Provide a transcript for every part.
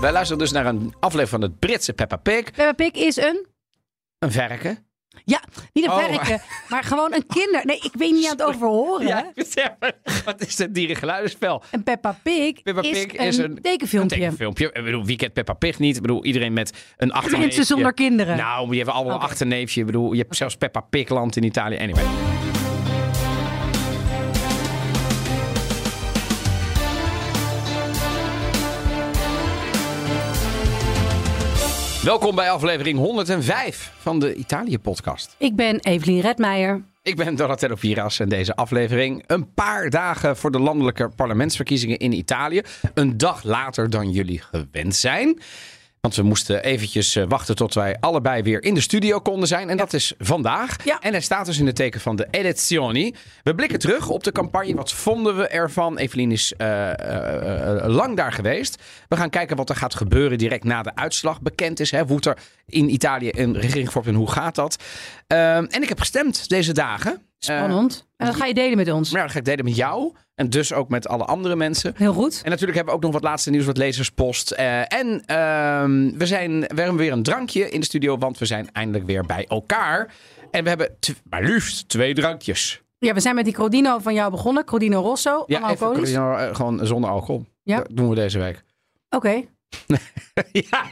Wij luisteren dus naar een aflevering van het Britse Peppa Pig. Peppa Pig is een... Een verken. Ja, niet een Oh. verken, maar gewoon een kinder... Nee, ik weet niet aan het overhoren. Ja, zeg maar, wat is het dierengeluidenspel? Een Peppa Pig, Peppa is, Pig is een, een- tekenfilmpje. Een tekenfilmpje. Ik bedoel, wie kent Peppa Pig niet? Ik bedoel, iedereen met een achterneefje. Mensen zonder kinderen. Nou, die hebben allemaal Oké. achterneefje. Ik bedoel, je hebt zelfs Peppa Pigland in Italië. Anyway. Welkom bij aflevering 105 van de Italië-podcast. Ik ben Evelien Redmeijer. Ik ben Donatello Piras en deze aflevering een paar dagen voor de landelijke parlementsverkiezingen in Italië. Een dag later dan jullie gewend zijn. Want we moesten eventjes eh, wachten tot wij allebei weer in de studio konden zijn. En dat is vandaag. Ja. En hij staat dus in het teken van de elezioni. We blikken terug op de campagne. Wat vonden we ervan? Evelien is eh, eh, lang daar geweest. We gaan kijken wat er gaat gebeuren direct na de uitslag bekend is. Hè, er in Italië een regering gevormd en hoe gaat dat? Ehm, en ik heb gestemd deze dagen. Spannend. En dat ga je delen met ons. Ja, dat ga ik delen met jou. En dus ook met alle andere mensen. Heel goed. En natuurlijk hebben we ook nog wat laatste nieuws, wat lezerspost. Eh, en ehm, we, zijn, we hebben weer een drankje in de studio, want we zijn eindelijk weer bij elkaar. En we hebben maar liefst twee drankjes. Ja, we zijn met die Crodino van jou begonnen. Crodino Rosso, Ja, even. Corino, eh, gewoon zonder alcohol. Ja. Dat doen we deze week. Oké. Ja.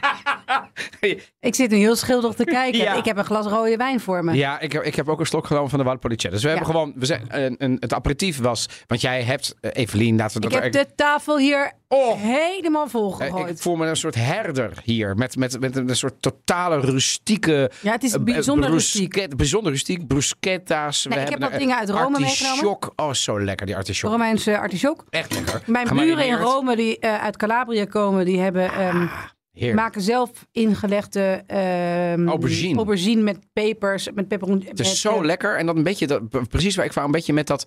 Ik zit nu heel schuldig te kijken. Ja. Ik heb een glas rode wijn voor me. ja, ik heb, ik heb ook een slok genomen van de Valpolicella. Dus we hebben gewoon, we zijn, een, een, het aperitief was, want jij hebt, eh, Evelien, laten we Ik dat heb er- de tafel hier Oh. helemaal Eh, volgegooid. Ik voel me een soort herder hier. Met, met, met een soort totale rustieke. Ja, het is eh, bijzonder eh, rustiek. Bijzonder rustiek. Bruschetta's. Nee, We ik heb wat dingen uit Rome artichok. Oh, zo lekker die artichok. Romeinse artichok. Echt lekker. Mijn buren in. Rome die eh, uit Calabria komen, die hebben, Heerlijk. maken zelf ingelegde ehm, Aubergine. aubergine met pepers, met peperon. Het is zo lekker. En dat een beetje, dat, precies waar ik van een beetje met dat,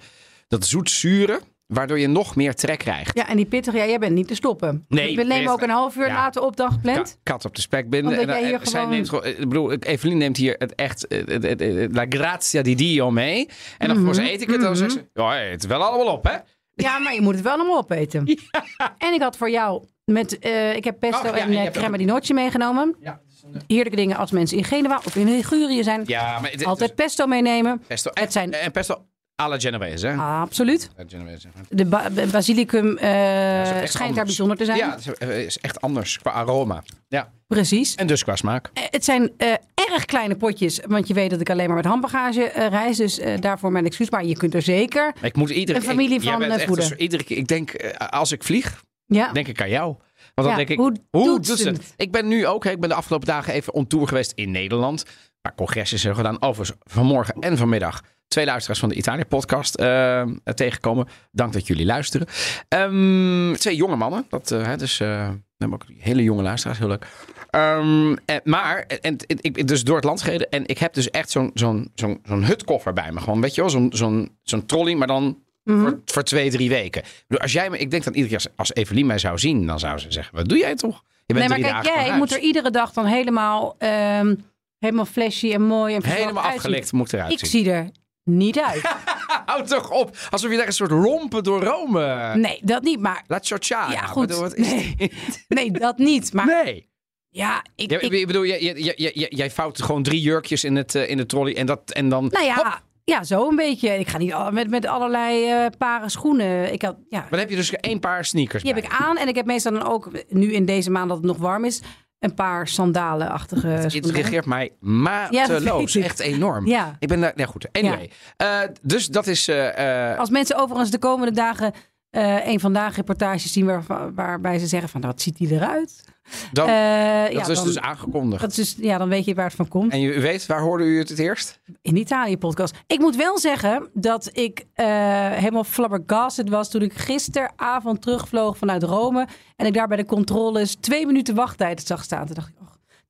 dat zoet-zure. Waardoor je nog meer trek krijgt. Ja, en die pittige, ja, jij bent niet te stoppen. Nee, We nemen ook een half uur ja. later op dan gepland. Ka- kat op de spek. Omdat En, eh, zij gewoon- neemt ik bedoel, Evelien neemt hier het echt, eh, het- het- het- la grazia di Dio mee. En dan ze eet ik het, dan zegt ze, ja, eet het wel allemaal op, hè? Ja, maar je moet het wel allemaal opeten. En ik had voor jou met, eh, ik heb pesto ja, en eh, crema ook- di noce meegenomen. Ja, Heerlijke dingen als mensen in Genua of in Ligurië zijn. ja maar het, Altijd pesto meenemen. pesto. Het zijn- En pesto alla Genovese, hè? Absoluut. Alla Genovese. De ba- ba- basilicum eh, schijnt daar bijzonder te zijn. Ja, het is, eh, echt anders qua aroma. Ja. Precies. En dus qua smaak. Eh, Het zijn eh, erg kleine potjes, want je weet dat ik alleen maar met handbagage eh, reis. Dus eh, daarvoor mijn excuus. Maar je kunt er zeker. Ik moet iedere Een familie ik- van, bent eh, echt voeden. iedere keer, ik denk, eh, als ik vlieg, Ja, denk ik aan jou. Want dan Ja, denk ik, hoe doet ze het? Ik ben nu ook, hè, ik ben de afgelopen dagen even on tour geweest in Nederland. Een paar congressen zijn gedaan. Overigens vanmorgen en vanmiddag twee luisteraars van de Italië-podcast eh, tegenkomen. Dank dat jullie luisteren. Ehm, twee jonge mannen. Dat, hè, dus, eh, ook hele jonge luisteraars, heel leuk. Ehm, en, maar, en, en, ik ben dus door het land gereden. En ik heb dus echt zo'n zo'n zo'n zo'n hutkoffer bij me. Gewoon, weet je wel, zo'n zo'n zo'n trolley, maar dan Mhm. voor, voor twee, drie weken. Ik, als jij me, ik denk dat iedere keer als- Evelien mij zou zien, dan zou ze zeggen: Wat doe jij toch? Je bent nee, maar kijk, jij moet er iedere dag dan helemaal, ehm, helemaal flashy en mooi en helemaal afgelekt moet eruit Ik zien. zie er niet uit. Houd toch op, alsof je daar een soort rompen door Rome. Nee, dat niet. Maar La Ciociana. Ja, goed. Bedoel, Nee. nee, dat niet. Maar Nee. ja, ik, Ja, ik, ik bedoel, jij, jij, jij, jij, vouwt gewoon drie jurkjes in, het, eh, in de trolley en, dat, en dan... nou ja, hop. Ja, zo een beetje. Ik ga niet al- met, met allerlei eh, paren schoenen. Ik had, ja, Maar dan heb je dus één paar sneakers die heb bij. ik aan. En ik heb meestal dan ook, nu in deze maand dat het nog warm is, een paar sandalenachtige Het schoenen. regeert mij mateloos. weet ik. Echt enorm. Ja. Ik ben daar... Ja, goed. Anyway. Eh, dus dat is... eh, eh, Als mensen overigens de komende dagen eh een vandaag reportages zien waar, waarbij ze zeggen van wat ziet die eruit? dan, Eh, dat ja, is dan, dus aangekondigd. dat is dus, ja, dan weet je waar het van komt. En je weet, waar hoorde u het het eerst? In de Italië-podcast. Ik moet wel zeggen dat ik eh, helemaal flabbergasted was toen ik gisteravond terugvloog vanuit Rome. En ik daar bij de controles twee minuten wachttijd zag staan. Toen dacht ik,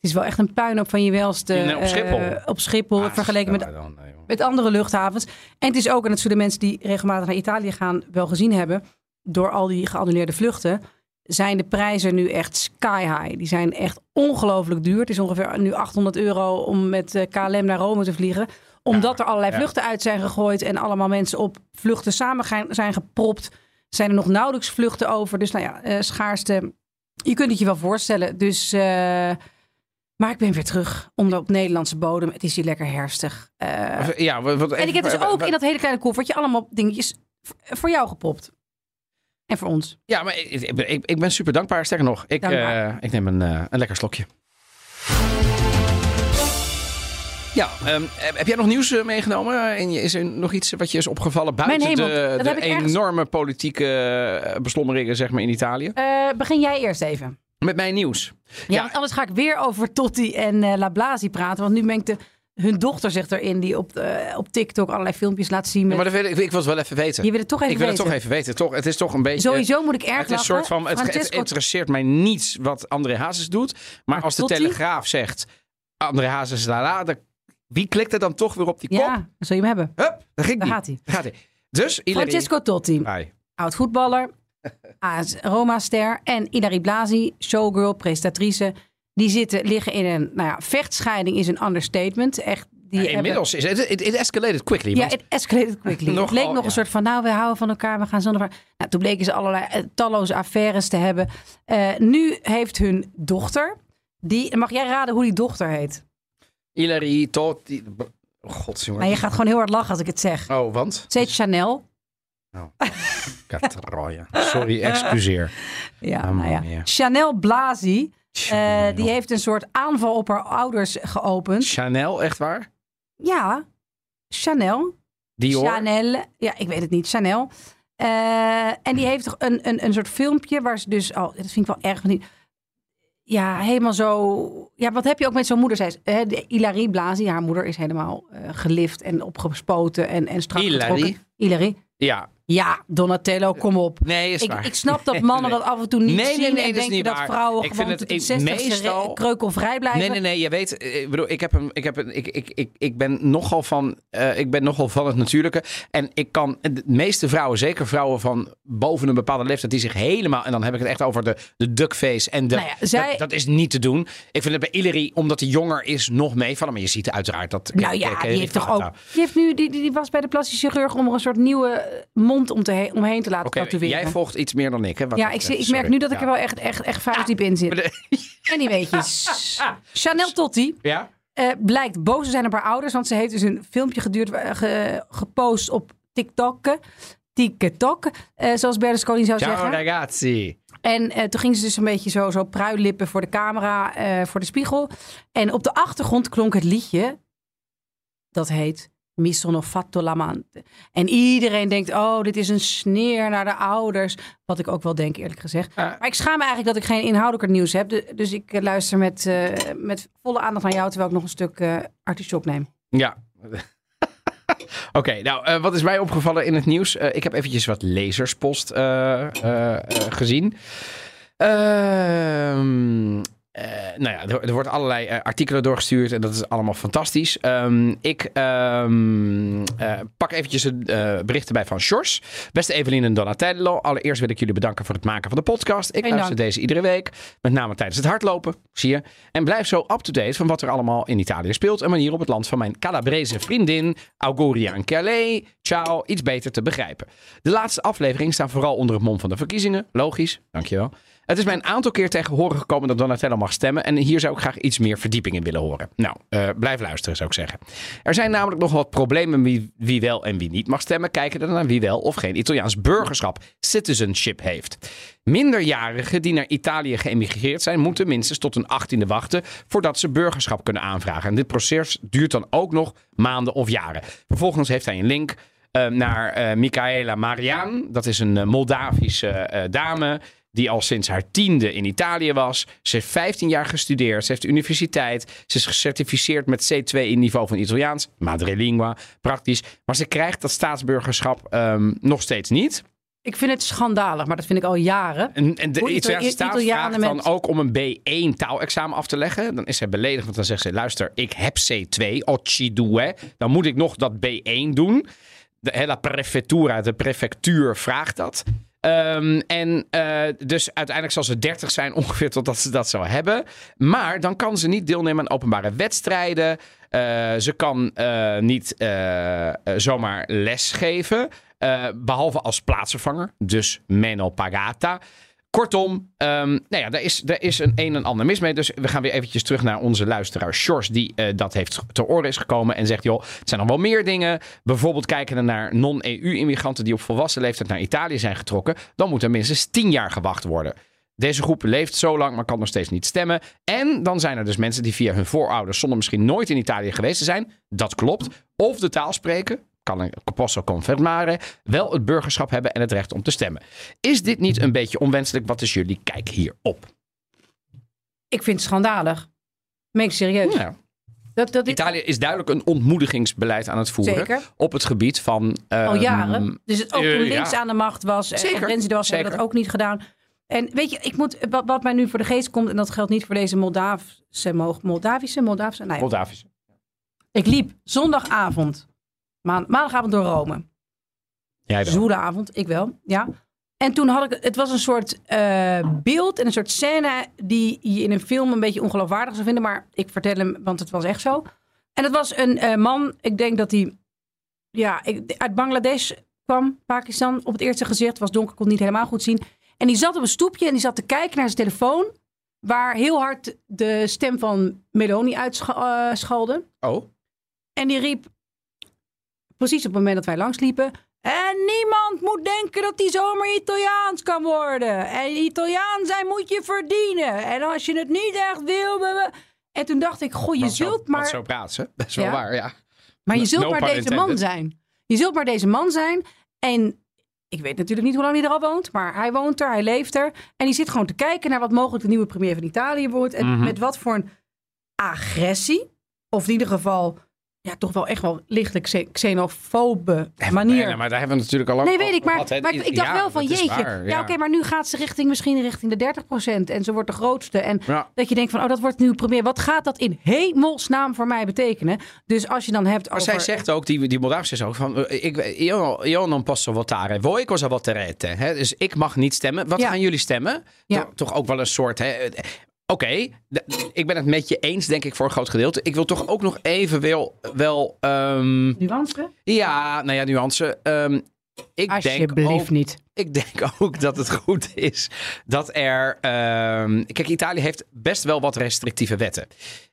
het is wel echt een puinhoop van je welste. In, eh, op Schiphol? eh, op Schiphol, Ah, vergeleken met, dan, nee, joh. met andere luchthavens. En het is ook, en dat zullen mensen die regelmatig naar Italië gaan wel gezien hebben, door al die geannuleerde vluchten, zijn de prijzen nu echt sky high. Die zijn echt ongelooflijk duur. Het is ongeveer nu 800 euro om met eh, KLM naar Rome te vliegen. Omdat er allerlei ja. vluchten uit zijn gegooid en allemaal mensen op vluchten samen zijn gepropt, zijn er nog nauwelijks vluchten over. Dus nou ja, eh, schaarste je kunt het je wel voorstellen. Dus, eh, maar ik ben weer terug om op Nederlandse bodem. Het is hier lekker herfstig. Uh, ja, wat, en ik heb dus ook in dat hele kleine koffertje allemaal dingetjes voor jou gepopt. En voor ons. Ja, maar ik, ik, ik ben super dankbaar. Sterker nog, ik, uh, ik neem een, een lekker slokje. Ja, um, heb jij nog nieuws uh, meegenomen? En is er nog iets wat je is opgevallen buiten hemel, de, de enorme ergens... politieke beslommeringen zeg maar, in Italië? Begin jij eerst even. Met mijn nieuws. Ja, ja. Want anders ga ik weer over Totti en uh, La Blasi praten. Want nu ben ik de, hun dochter zegt erin die op, uh, op TikTok allerlei filmpjes laat zien. Met... Ja, maar dat wil ik, ik wil het wel even weten. Je wil het toch even ik wil weten. het toch even weten. Toch, het is toch een beetje. Sowieso moet ik erg het is lachen. Soort van, het, Francesco... het interesseert mij niets wat André Hazes doet. Maar, Maar als de? Telegraaf zegt. André Hazes la la. dan- Wie klikt er dan toch weer op die kop? Ja, dan zul je hem hebben. Hup, daar ging Daar gaat hij. Gaat hij. Dus. Francesco Totti, oud voetballer, Roma-ster en Ilari Blasi, showgirl, presentatrice. Die zitten, liggen in een, nou ja, vechtscheiding is een understatement. Echt, die Ja, hebben- inmiddels is het, it, it escalated quickly. Ja, het escalated quickly. Het leek nog ja. een soort van, nou, we houden van elkaar, we gaan zonder. Nou, toen bleken ze allerlei eh, talloze affaires te hebben. Eh, nu heeft hun dochter, die, mag jij raden hoe die dochter heet? Hilary Totti. Oh, godsjongen. Nou, je gaat gewoon heel hard lachen als ik het zeg. Oh, want? Ze heet Chanel. Katrooien. Sorry, excuseer. Ja, nou ja. Chanel Blasi, eh, die heeft een soort aanval op haar ouders geopend. Chanel, echt waar? Ja, Chanel. Dior? Chanel. Ja, ik weet het niet. Chanel. Eh, en die heeft toch een, een, een soort filmpje waar ze dus... Oh, dat vind ik wel erg. die- Ja, helemaal zo... Ja, wat heb je ook met zo'n moeder? Zij is, hè, de Hilary Blasi, haar moeder, is helemaal eh, gelift en opgespoten en, en strak Hilary? getrokken. Hilary? Ja. Ja, Donatello, kom op. Nee, is Ik, waar. ik snap dat mannen Nee. dat af en toe niet Nee, nee, zien nee, en dat is denken niet dat waar. vrouwen Ik gewoon vind het tot ik- de 60 meestal- kreukelvrij blijven. Nee, nee, nee. Je weet, eh, ik bedoel, ik heb een, ik heb een, ik, ik, ik, ik ben nogal van, eh, ik ben nogal van het natuurlijke. En ik kan, de meeste vrouwen, zeker vrouwen van boven een bepaalde leeftijd, die zich helemaal, en dan heb ik het echt over de, de duckface en de, Nou ja, zij- dat, dat is niet te doen. Ik vind het bij Hillary, omdat hij jonger is, nog meevallen. Maar je ziet uiteraard dat. Nou ja, die heeft toch ook. Die, heeft nu, die, die die was bij de plastische chirurg om er een soort nieuwe eh, om te he- omheen te laten Oké, tatoeëren. jij volgt iets meer dan ik. Hè, wat ja, ik, ik merk nu dat ik er wel echt, echt, echt vuistdiep in zit. En die weetjes. Chanel Totti Ja? eh, blijkt boos te zijn op haar ouders. Want ze heeft dus een filmpje geduurd, eh, ge- gepost op TikTok. TikTok, eh, zoals Berlusconi zou Ciao zeggen. ragazzi. En toen ging ze dus een beetje zo, zo pruilippen voor de camera, voor de spiegel. En op de achtergrond klonk het liedje. Dat heet Mi sono fatto l'amante. En iedereen denkt, oh, dit is een sneer naar de ouders. Wat ik ook wel denk, eerlijk gezegd. Maar ik schaam me eigenlijk dat ik geen inhoudelijker nieuws heb. Du- Dus ik eh, luister met, eh, met volle aandacht naar jou, terwijl ik nog een stuk eh artichok neem. Ja. Oké, nou, wat is mij opgevallen in het nieuws? Ik heb eventjes wat lezerspost gezien. Ehm, eh, nou ja, er, er wordt allerlei eh, artikelen doorgestuurd en dat is allemaal fantastisch. Ehm, ik ehm, eh, pak eventjes de berichten bij van Sjors. Beste Evelien en Donatello, allereerst wil ik jullie bedanken voor het maken van de podcast. Ik luister deze iedere week, met name tijdens het hardlopen, zie je. En blijf zo up-to-date van wat er allemaal in Italië speelt en manier op het land van mijn Calabrese vriendin Auguria en Calais. Ciao, iets beter te begrijpen. De laatste aflevering staan vooral onder het mom van de verkiezingen. Logisch, dankjewel. Het is mij een aantal keer tegen horen gekomen dat Donatello mag stemmen. En hier zou ik graag iets meer verdieping in willen horen. Nou, eh, blijf luisteren zou ik zeggen. Er zijn namelijk nog wat problemen wie, wie wel en wie niet mag stemmen. Kijken er naar wie wel of geen Italiaans burgerschap, citizenship heeft. Minderjarigen die naar Italië geëmigreerd zijn, moeten minstens tot hun achttiende wachten voordat ze burgerschap kunnen aanvragen. En dit proces duurt dan ook nog maanden of jaren. Vervolgens heeft hij een link eh, naar eh Michaela Mariaan. Dat is een Moldavische dame die al sinds haar tiende in Italië was. Ze heeft 15 jaar gestudeerd. Ze heeft de universiteit. Ze is gecertificeerd met C2 in niveau van Italiaans. Madrelingua, praktisch. Maar ze krijgt dat staatsburgerschap ehm, nog steeds niet. Ik vind het schandalig, maar dat vind ik al jaren. En, en de Italiaanse Itali- staat Italianen vraagt met- dan ook om een B1 taalexamen af te leggen. Dan is zij beledigd, want dan zegt ze... luister, ik heb C2, occhi due. Dan moet ik nog dat B1 doen. De hele prefettura, de prefectuur vraagt dat. Ehm, en eh, dus uiteindelijk zal ze 30 zijn ongeveer totdat ze dat zou hebben. Maar dan kan ze niet deelnemen aan openbare wedstrijden. Eh, ze kan eh, niet zomaar lesgeven. eh, behalve als plaatsvervanger, dus meno pagata. Kortom, ehm, nou ja, daar is, daar is een een en ander mis mee. Dus we gaan weer eventjes terug naar onze luisteraar Sjors, die eh, dat heeft te oren is gekomen en zegt, joh, het zijn nog wel meer dingen. Bijvoorbeeld kijken we naar non-EU-immigranten die op volwassen leeftijd naar Italië zijn getrokken. Dan moet er minstens tien jaar gewacht worden. Deze groep leeft zo lang, maar kan nog steeds niet stemmen. En dan zijn er dus mensen die via hun voorouders zonder misschien nooit in Italië geweest te zijn. Dat klopt. Of de taal spreken. Kan een posso confermare. Wel het burgerschap hebben en het recht om te stemmen. Is dit niet een beetje onwenselijk? Wat is jullie kijk hierop? Ik vind het schandalig. Meen ik serieus. Ja. Dat, dat Italië is duidelijk een ontmoedigingsbeleid aan het voeren. Zeker. Op het gebied van. al ehm, jaren. Dus het ook eh, toen links ja. aan de macht was en- Zeker, en Renzi er was, hebben dat ook niet gedaan. En weet je, ik moet, wat, wat mij nu voor de geest komt, en dat geldt niet voor deze Moldavische, Mo- Moldavische, Moldavische, nou ja. Moldavische. Ik liep zondagavond, maan- maandagavond door Rome. Jij wel. Zwoele avond, ik wel, ja. En toen had ik, het was een soort eh, beeld en een soort scène die je in een film een beetje ongeloofwaardig zou vinden. Maar ik vertel hem, want het was echt zo. En het was een eh, man, ik denk dat hij ja, ik- uit Bangladesh kwam, Pakistan. Op het eerste gezicht was donker, kon het niet helemaal goed zien. En die zat op een stoepje en die zat te kijken naar zijn telefoon. Waar heel hard de stem van Meloni uitschalde. Oh. En die riep, precies op het moment dat wij langsliepen... En niemand moet denken dat die zomaar Italiaans kan worden. En Italiaan zijn moet je verdienen. En als je het niet echt wil... En toen dacht ik, goh, je zo- zult want maar... Zo. Dat is wel Ja. waar, ja. Maar je zult no maar deze man zijn. Je zult maar deze man zijn. En ik weet natuurlijk niet hoe lang hij er al woont. Maar hij woont er, hij leeft er. En die zit gewoon te kijken naar wat mogelijk de nieuwe premier van Italië wordt. En Mhm. met wat voor een agressie. Of in ieder geval, ja, toch wel echt wel lichtelijk xe- xenofobe manier. Nee, maar daar hebben we natuurlijk al lang Nee, weet ik. Maar, gehad, maar ik, dacht Ja, wel van jeetje. waar, ja, oké, maar nu gaat ze richting misschien richting de 30% En ze wordt de grootste. En Ja. dat je denkt van, oh, dat wordt nu premier. Wat gaat dat in hemelsnaam voor mij betekenen? Dus als je dan hebt Maar over... zij zegt ook, die, die Moldavische is ook van, eh, ik, io, io non posso votare, voi cosa voterete? Hè? Dus ik mag niet stemmen. Wat gaan jullie stemmen? Ja. Toch, toch ook wel een soort, hè? Oké, ik ben het met je eens, denk ik, voor een groot gedeelte. Ik wil toch ook nog even wel, wel ehm, Nuance? ja, nou ja, nuance. Ehm, ik denk Alsjeblieft ook, niet. ik denk ook dat het goed is dat er. ehm, kijk, Italië heeft best wel wat restrictieve wetten.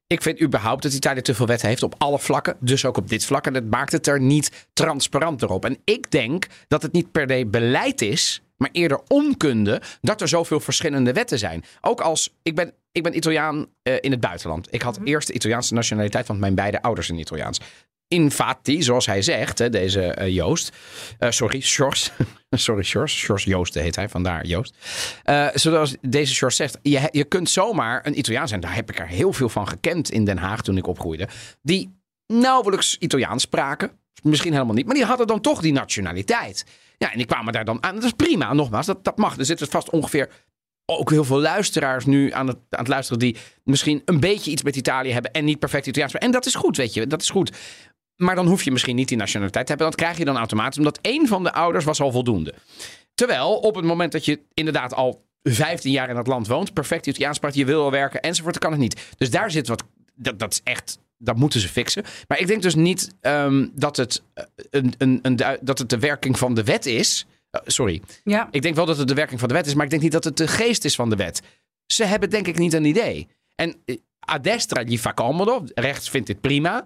Ik vind überhaupt dat Italië te veel wetten heeft op alle vlakken. Dus ook op dit vlak. En dat maakt het er niet transparanter op. En ik denk dat het niet per se beleid is. Maar eerder onkunde dat er zoveel verschillende wetten zijn. Ook als. Ik ben, ik ben Italiaan eh, in het buitenland. Ik had eerst de Italiaanse nationaliteit, want mijn beide ouders zijn Italiaans. Infatti, zoals hij zegt, hè, deze eh, Joost. Eh, sorry, Sjors. sorry, Sjors. Sjors Joost heet hij, vandaar Joost. Eh, zoals deze Sjors zegt, je, je kunt zomaar een Italiaan zijn. Daar heb ik er heel veel van gekend in Den Haag toen ik opgroeide. Die nauwelijks Italiaans spraken. Misschien helemaal niet. Maar die hadden dan toch die nationaliteit. Ja, en die kwamen daar dan aan. Dat is prima, nogmaals. Dat, dat mag. Er zitten vast ongeveer ook heel veel luisteraars nu aan het, aan het luisteren... die misschien een beetje iets met Italië hebben... en niet perfect Italiaans. En dat is goed, weet je. Dat is goed. Maar dan hoef je misschien niet die nationaliteit te hebben. Dat krijg je dan automatisch, omdat één van de ouders was al voldoende. Terwijl op het moment dat je inderdaad al 15 jaar in dat land woont, perfect Italiaans spreekt, je wil wel werken enzovoort, dan kan het niet. Dus daar zit wat, dat, dat is echt, dat moeten ze fixen. Maar ik denk dus niet ehm, dat, het, eh, een, een, een, dat het de werking van de wet is. Eh, sorry, Ja, ik denk wel dat het de werking van de wet is, maar ik denk niet dat het de geest is van de wet. Ze hebben denk ik niet een idee. En eh, a destra gli fa comodo, rechts vindt dit prima.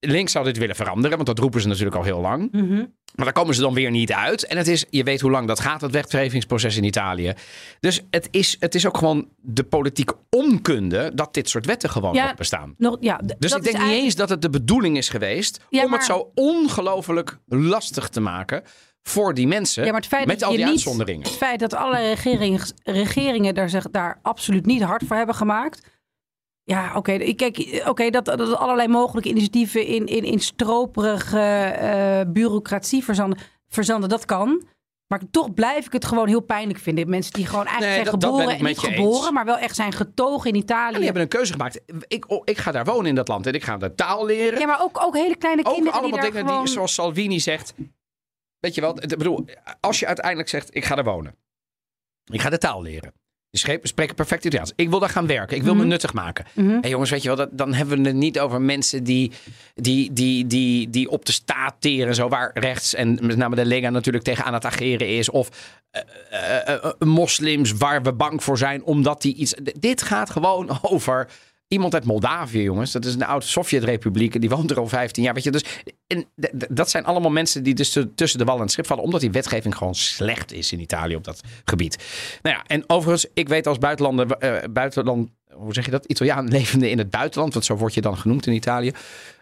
Links zou dit willen veranderen, want dat roepen ze natuurlijk al heel lang. Mhm. Maar daar komen ze dan weer niet uit. En het is, je weet hoe lang dat gaat, het wetgevingsproces in Italië. Dus het is, het is ook gewoon de politieke onkunde dat dit soort wetten gewoon Ja, nog bestaan. nog, ja, d- Dus dat ik denk niet eigenlijk- eens dat het de bedoeling is geweest Ja, om het zo ongelooflijk lastig te maken voor die mensen. Ja, maar het feit met dat al die niet, uitzonderingen. Het feit dat allerlei regeringen, regeringen daar, zich, daar absoluut niet hard voor hebben gemaakt. Ja, oké. Kijk, oké, dat, dat allerlei mogelijke initiatieven in, in, in stroperige eh, bureaucratie verzanden, verzanden, dat kan. Maar toch blijf ik het gewoon heel pijnlijk vinden. Mensen die gewoon eigenlijk Nee, zijn dat- dat ben geboren, ik niet geboren, eens. maar wel echt zijn getogen in Italië. En die hebben een keuze gemaakt. Ik, oh, ik ga daar wonen in dat land en ik ga de taal leren. Ja, maar ook, ook hele kleine ook kinderen allemaal die daar dingen gewoon... die, zoals Salvini zegt. Weet je wel, ik bedoel, als je uiteindelijk zegt: ik ga er wonen, ik ga de taal leren. Die schepen spreken perfect Italiaans. Ik wil daar gaan werken. Ik wil Mhm. me nuttig maken. Mhm. En jongens, weet je wel, dat, dan hebben we het niet over mensen die, die, die, die, die op de staat teren. Zo waar rechts en met name de Lega natuurlijk tegen aan het ageren is. Of eh, eh, eh, moslims waar we bang voor zijn omdat die iets... Dit gaat gewoon over iemand uit Moldavië, jongens. Dat is een oude Sovjet-republiek. en Die woont er al 15 jaar. Weet je, dus en dat zijn allemaal mensen die dus tussen de wal en het schip vallen. Omdat die wetgeving gewoon slecht is in Italië op dat gebied. Nou ja, en overigens, ik weet als buitenlander, eh, buitenland, hoe zeg je dat? Italiaan levende in het buitenland, want zo word je dan genoemd in Italië.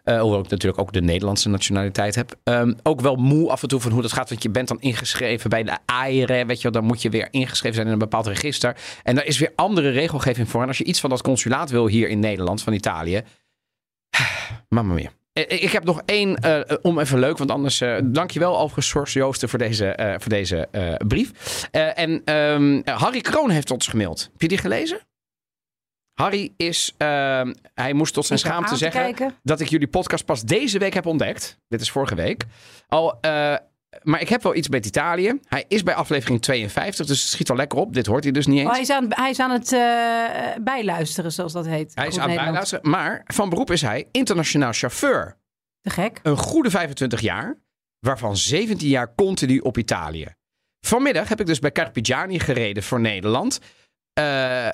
Eh, hoewel ik natuurlijk ook de Nederlandse nationaliteit heb. Ehm, ook wel moe af en toe van hoe dat gaat. Want je bent dan ingeschreven bij de AIRE. Weet je dan moet je weer ingeschreven zijn in een bepaald register. En daar is weer andere regelgeving voor. En als je iets van dat consulaat wil hier in Nederland, van Italië. Mamma mia. Eh, Ik heb nog één, eh, om even leuk, want anders... eh dankjewel Sors Joosten, voor deze, voor deze brief. En ehm, Harry Kroon heeft ons gemaild. Heb je die gelezen? Harry is, ehm, hij moest tot zijn schaamte zeggen kijken. dat ik jullie podcast pas deze week heb ontdekt. Dit is vorige week. Al, eh, maar ik heb wel iets met Italië. Hij is bij aflevering 52, dus het schiet al lekker op. Dit hoort hij dus niet eens. Oh, hij, is aan, hij is aan het eh, bijluisteren, zoals dat heet. hij is aan het bijluisteren. Maar van beroep is hij internationaal chauffeur. Te gek. Een goede 25 jaar, waarvan 17 jaar continu op Italië. Vanmiddag heb ik dus bij Carpigiani gereden voor Nederland. Eh,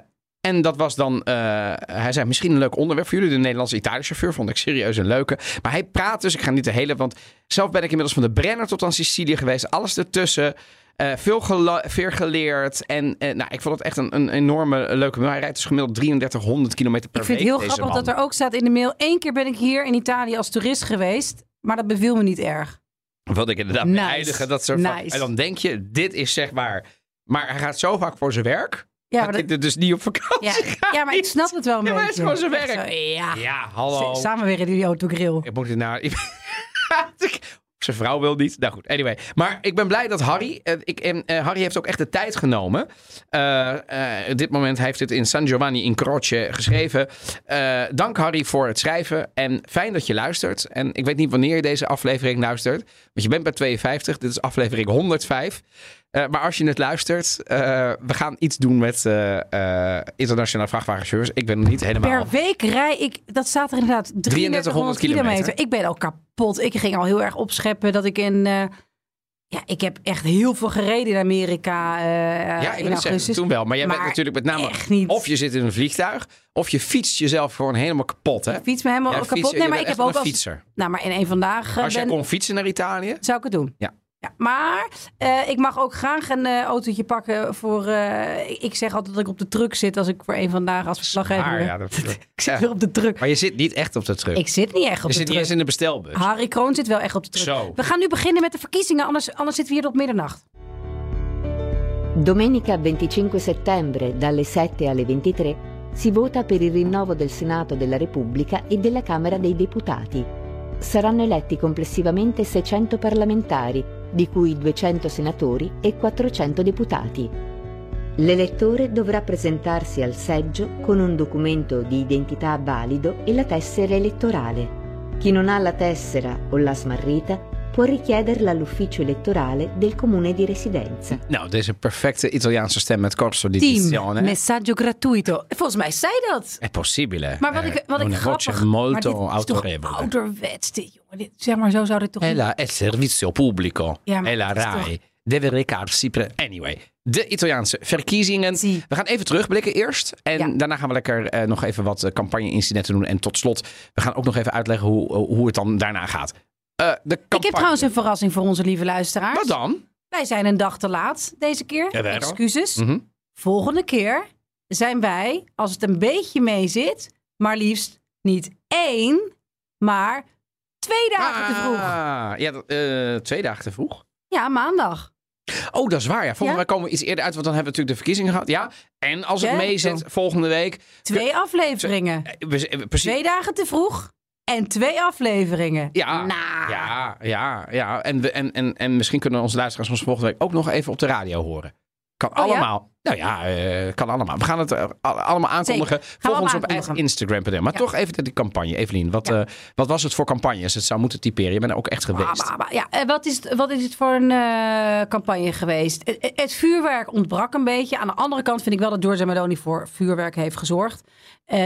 en dat was dan, eh, hij zei misschien een leuk onderwerp voor jullie. De Nederlandse Italië-chauffeur vond ik serieus een leuke. Maar hij praat dus, ik ga niet de hele, want zelf ben ik inmiddels van de Brenner tot aan Sicilië geweest. Alles ertussen. Eh, veel, veel geleerd. En eh, nou, ik vond het echt een, een enorme leuke mail. Hij rijdt dus gemiddeld 3300 kilometer per Ik vind week. het heel grappig man. dat er ook staat in de mail... één keer ben ik hier in Italië als toerist geweest... maar dat beviel me niet erg. Wilde ik inderdaad Nice. beëindigen. Dat soort van, Nice. en dan denk je, dit is zeg maar... Maar hij gaat zo vaak voor zijn werk. Ja, dat maar, dat- ik er dus niet op vakantie ja, ga. ja, maar ik snap het wel een Ja, maar het beetje. is gewoon zijn werk. zo, ja. Ja, hallo. S- Samen weer in die autogrill. Ik moet naar... Zijn vrouw wil niet. Nou goed, anyway. Maar ik ben blij dat Harry... eh, ik, eh, Harry heeft ook echt de tijd genomen. Op dit moment heeft het in San Giovanni in Croce geschreven. Dank Harry voor het schrijven. En fijn dat je luistert. En ik weet niet wanneer je deze aflevering luistert. Want je bent bij 52. Dit is aflevering 105. Eh, maar als je het luistert, eh, we gaan iets doen met eh, internationale vrachtwagenchauffeurs. Ik ben nog niet helemaal... Per week rij ik, dat staat er inderdaad, 3300 kilometer. kilometer. Ik ben al kapot. Ik ging al heel erg opscheppen dat ik in... ja, ik heb echt heel veel gereden in Amerika Ja, ik in zeggen, toen wel. Maar jij bent natuurlijk met name... echt niet. Of je zit in een vliegtuig, of je fietst jezelf gewoon helemaal kapot, hè? Fiets me helemaal kapot. nee, je maar ik heb ook een als... fietser. Nou, maar in een vandaag Als jij ben, kon fietsen naar Italië... zou ik het doen. Ja. Ja, maar eh, ik mag ook graag een eh, autootje pakken voor... eh, ik zeg altijd dat ik op de truck zit als ik voor een vandaag als verslaggever ja, dat, Ik zit weer op de truck. Maar je zit niet echt op de truck. Ik zit niet echt op je de zit niet truck. eens in de bestelbus. Harry Kroon zit wel echt op de truck. Zo. We gaan nu beginnen met de verkiezingen, anders, anders zitten we hier tot middernacht. Domenica 25 settembre dalle 7 alle 23 si vota per il rinnovo del Senato della Repubblica e della Camera dei Deputati. Saranno eletti complessivamente 600 parlamentari, di cui 200 senatori e 400 deputati. L'elettore dovrà presentarsi al seggio con un documento di identità valido e la tessera elettorale. Chi non ha la tessera o l'ha smarrita può richiederla all'ufficio elettorale del comune di residenza. Nou, deze perfecte Italiaanse stem met corso di Team, dizione. messaggio gratuito. Volgens mij zei dat. È possibile. Maar wat ik, wat ik grappig... molto dit is toch autorevole. ouderwets dit, jongen. Dit, zeg maar, zo zou dit toch È la è servizio pubblico. Ja, è la RAI. Deve recarsi pre... Anyway, de Italiaanse verkiezingen. Zie. We gaan even terugblikken eerst. En Ja. daarna gaan we lekker eh, nog even wat eh, campagne-incidenten doen. En tot slot, we gaan ook nog even uitleggen hoe, hoe het dan daarna gaat. Eh, de campagne. Ik heb trouwens een verrassing voor onze lieve luisteraars. Wat dan? Wij zijn een dag te laat deze keer. Excuses. Mhm. Volgende keer zijn wij, als het een beetje mee zit, maar liefst niet één, maar twee dagen te vroeg. Ah, ja, eh, twee dagen te vroeg. Ja, maandag. Oh, dat is waar. Ja. Volgende Ja? komen we iets eerder uit, want dan hebben we natuurlijk de verkiezingen gehad. Ja. En als het Ja, mee zo. zit, volgende week. Twee afleveringen. eh, precies. Twee dagen te vroeg en twee afleveringen. Ja, Nou. ja, ja, ja. En, we, en, en, en misschien kunnen onze luisteraars ons volgende week ook nog even op de radio horen. Kan Oh ja? Nou ja, eh, kan allemaal. We gaan het eh, al- allemaal aankondigen. Volg ons op. Instagram.nl. Maar Ja. toch even die campagne. Evelien, wat, Ja. eh, wat was het voor campagnes? Het zou moeten typeren. Je bent er ook echt geweest. Maar- maar- ja, wat, is het, wat is het voor een campagne geweest? Het, vuurwerk ontbrak een beetje. Aan de andere kant vind ik wel dat Giorgia Meloni voor vuurwerk heeft gezorgd.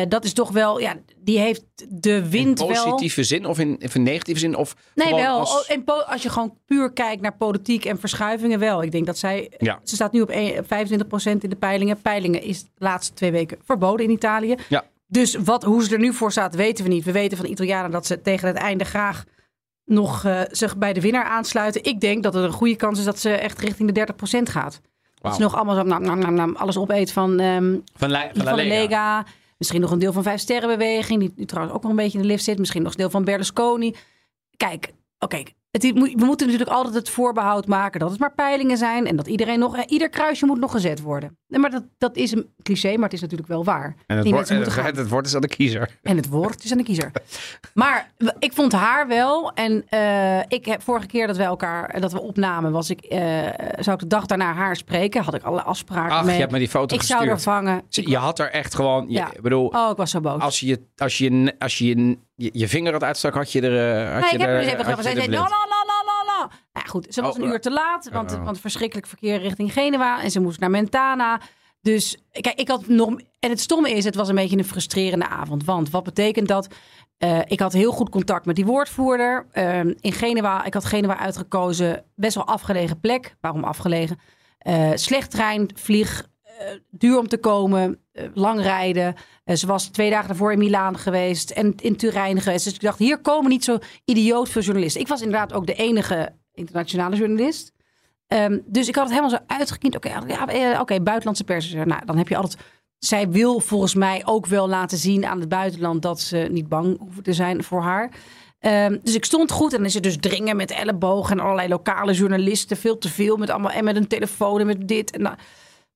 Dat is toch wel, ja, die heeft de In wind wel... positieve zin of in, of in negatieve zin? Of Nee, wel. als- Oh, als je gewoon puur kijkt naar politiek en verschuivingen, wel. Ik denk dat zij. Ja. Ze staat nu op een- 25% in de peilingen. Peilingen is de laatste twee weken verboden in Italië. Ja. Dus wat, hoe ze er nu voor staat, weten we niet. We weten van de Italianen dat ze tegen het einde graag nog eh, zich bij de winnaar aansluiten. Ik denk dat er een goede kans is dat ze echt richting de 30% gaat. Dat Wauw. ze nog allemaal zo, nam, nam, nam, nam, alles opeet van, ehm, van, La- van, van, La de Lega. Lega. Misschien nog een deel van Vijf Sterrenbeweging. Die, die trouwens ook nog een beetje in de lift zit. Misschien nog een deel van Berlusconi. Kijk, oké. Het, we moeten natuurlijk altijd het voorbehoud maken dat het maar peilingen zijn. En dat iedereen nog, eh, ieder kruisje moet nog gezet worden. Maar dat, dat is een cliché, maar het is natuurlijk wel waar. En het, Die woord, het, het woord is aan de kiezer. En het woord is aan de kiezer. Maar ik vond haar wel. En eh, ik heb vorige keer dat we elkaar dat we opnamen, was ik, eh, zou ik de dag daarna haar spreken. Had ik alle afspraken Ach, mee. je hebt me die foto ik zou gestuurd. er vangen. Je had er echt gewoon... Je, Ja. Ik bedoel, Oh, ik was zo boos. als je, als je, als je, je, je vinger had uitstak, had je er... eh, Had Nee, je ik heb er, dus even had gedaan. je Zij er zei, la, la, la. Nou goed, ze was Oh, een uur te laat, want, oh. want verschrikkelijk verkeer richting Genua. En ze moest naar Mentana. Dus kijk, ik had nog... En het stomme is, het was een beetje een frustrerende avond. Want wat betekent dat? Eh, ik had heel goed contact met die woordvoerder. Ehm, in Genua, ik had Genua uitgekozen. Best wel afgelegen plek. Waarom afgelegen? Eh, slecht trein, vlieg, eh, duur om te komen, eh, lang rijden. Eh, ze was twee dagen daarvoor in Milaan geweest en in Turijn geweest. Dus ik dacht, hier komen niet zo idioot veel journalisten. Ik was inderdaad ook de enige internationale journalist. Ehm, dus ik had het helemaal zo uitgekiend. Oké, ja, eh, oké, buitenlandse pers. Nou, dan heb je altijd... Zij wil volgens mij ook wel laten zien aan het buitenland... dat ze niet bang hoeven te zijn voor haar. Ehm, dus ik stond goed en dan is er dus dringen met ellebogen... en allerlei lokale journalisten, veel te veel. Met allemaal, en met een telefoon en met dit en dat.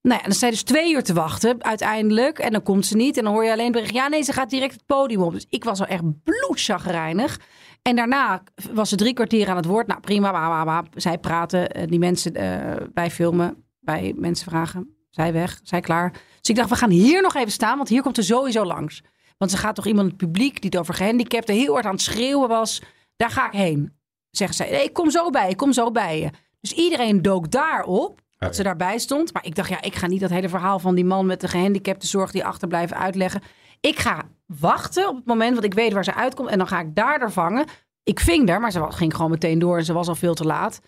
Nou ja, en dan je dus twee uur te wachten uiteindelijk. En dan komt ze niet. En dan hoor je alleen bericht. Ja, nee, ze gaat direct het podium op. Dus ik was al echt bloedzagrijnig. En daarna was ze drie kwartier aan het woord. Nou, prima. Wa, wa, wa. Zij praten. eh, Die mensen eh bij filmen. Bij mensen vragen. Zij weg. Zij klaar. Dus ik dacht, we gaan hier nog even staan. Want hier komt er sowieso langs. Want ze gaat toch iemand het publiek die het over gehandicapten heel hard aan het schreeuwen was. Daar ga ik heen. Zeggen zij. Nee, ik kom zo bij. Ik kom zo bij je. Dus iedereen dook daarop. Dat ze daarbij stond. Maar ik dacht, ja, ik ga niet dat hele verhaal van die man met de gehandicapte zorg die achterblijven uitleggen. Ik ga wachten op het moment, want ik weet waar ze uitkomt. En dan ga ik daar vangen. Ik ving er, maar ze ging gewoon meteen door en ze was al veel te laat.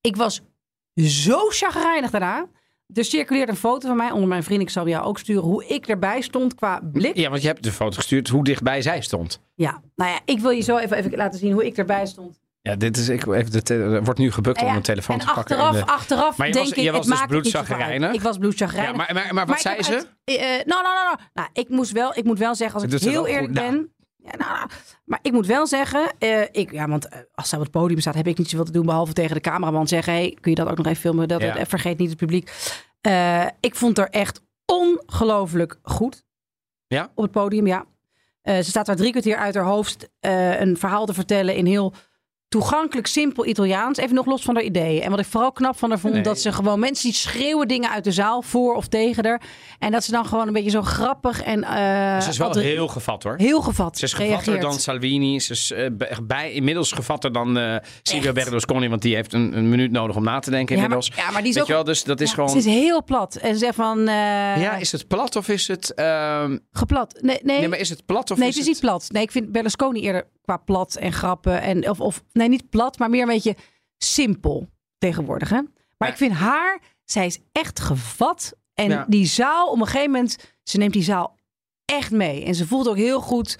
Ik was zo chagrijnig daarna. Er circuleert een foto van mij onder mijn vriend. Ik zal jou ook sturen hoe ik erbij stond qua blik. Ja, want je hebt de foto gestuurd hoe dichtbij zij stond. Ja, nou ja, ik wil je zo even, even laten zien hoe ik erbij stond. Ja, dit is, ik, even de er wordt nu gebukt om Nou een telefoon en te pakken. achteraf, en de- achteraf Maar je denk was- ik, je was dus bloedzagrijnig? Ik was bloedzagrijnig. ja, maar, maar, maar wat zei ze? uit- eh, eh, nou, nou, nou, nou. nou ik, moest wel, ik moet wel zeggen, als ik ze heel eerlijk goed ben... Ja, nou, nou, maar ik moet wel zeggen, eh, ik, ja, want eh, als zij op het podium staat, heb ik niet zoveel te doen behalve tegen de cameraman zeggen: hey, kun je dat ook nog even filmen? Dat, Ja. eh, vergeet niet het publiek. Eh, ik vond er echt ongelooflijk goed. Ja? Op het podium, ja. Eh, ze staat daar drie kwartier uit haar hoofd eh, een verhaal te vertellen in heel toegankelijk, simpel Italiaans. Even nog los van haar ideeën. En wat ik vooral knap van haar vond, Nee. dat ze gewoon mensen die schreeuwen dingen uit de zaal voor of tegen haar. En dat ze dan gewoon een beetje zo grappig en eh, Ze is wel heel gevat hoor. heel gevat Ze is gevatter reageert. dan Salvini. Ze is eh, bij- inmiddels gevatter dan eh Silvio Berlusconi. Want die heeft een, een minuut nodig om na te denken ja, maar, ja, maar die is ook wel, dus dat is ja, gewoon... Ze is heel plat. En ze zegt van... ja, is het plat of is het... ehm, Geplat. Nee, nee. nee, maar is het plat of nee, is het is niet plat. Nee, ik vind Berlusconi eerder qua plat en grappen. En, of, of, nee, niet plat, maar meer een beetje simpel tegenwoordig. Hè? Maar Ja. ik vind haar, zij is echt gevat. En Ja. die zaal, op een gegeven moment, ze neemt die zaal echt mee. En ze voelt ook heel goed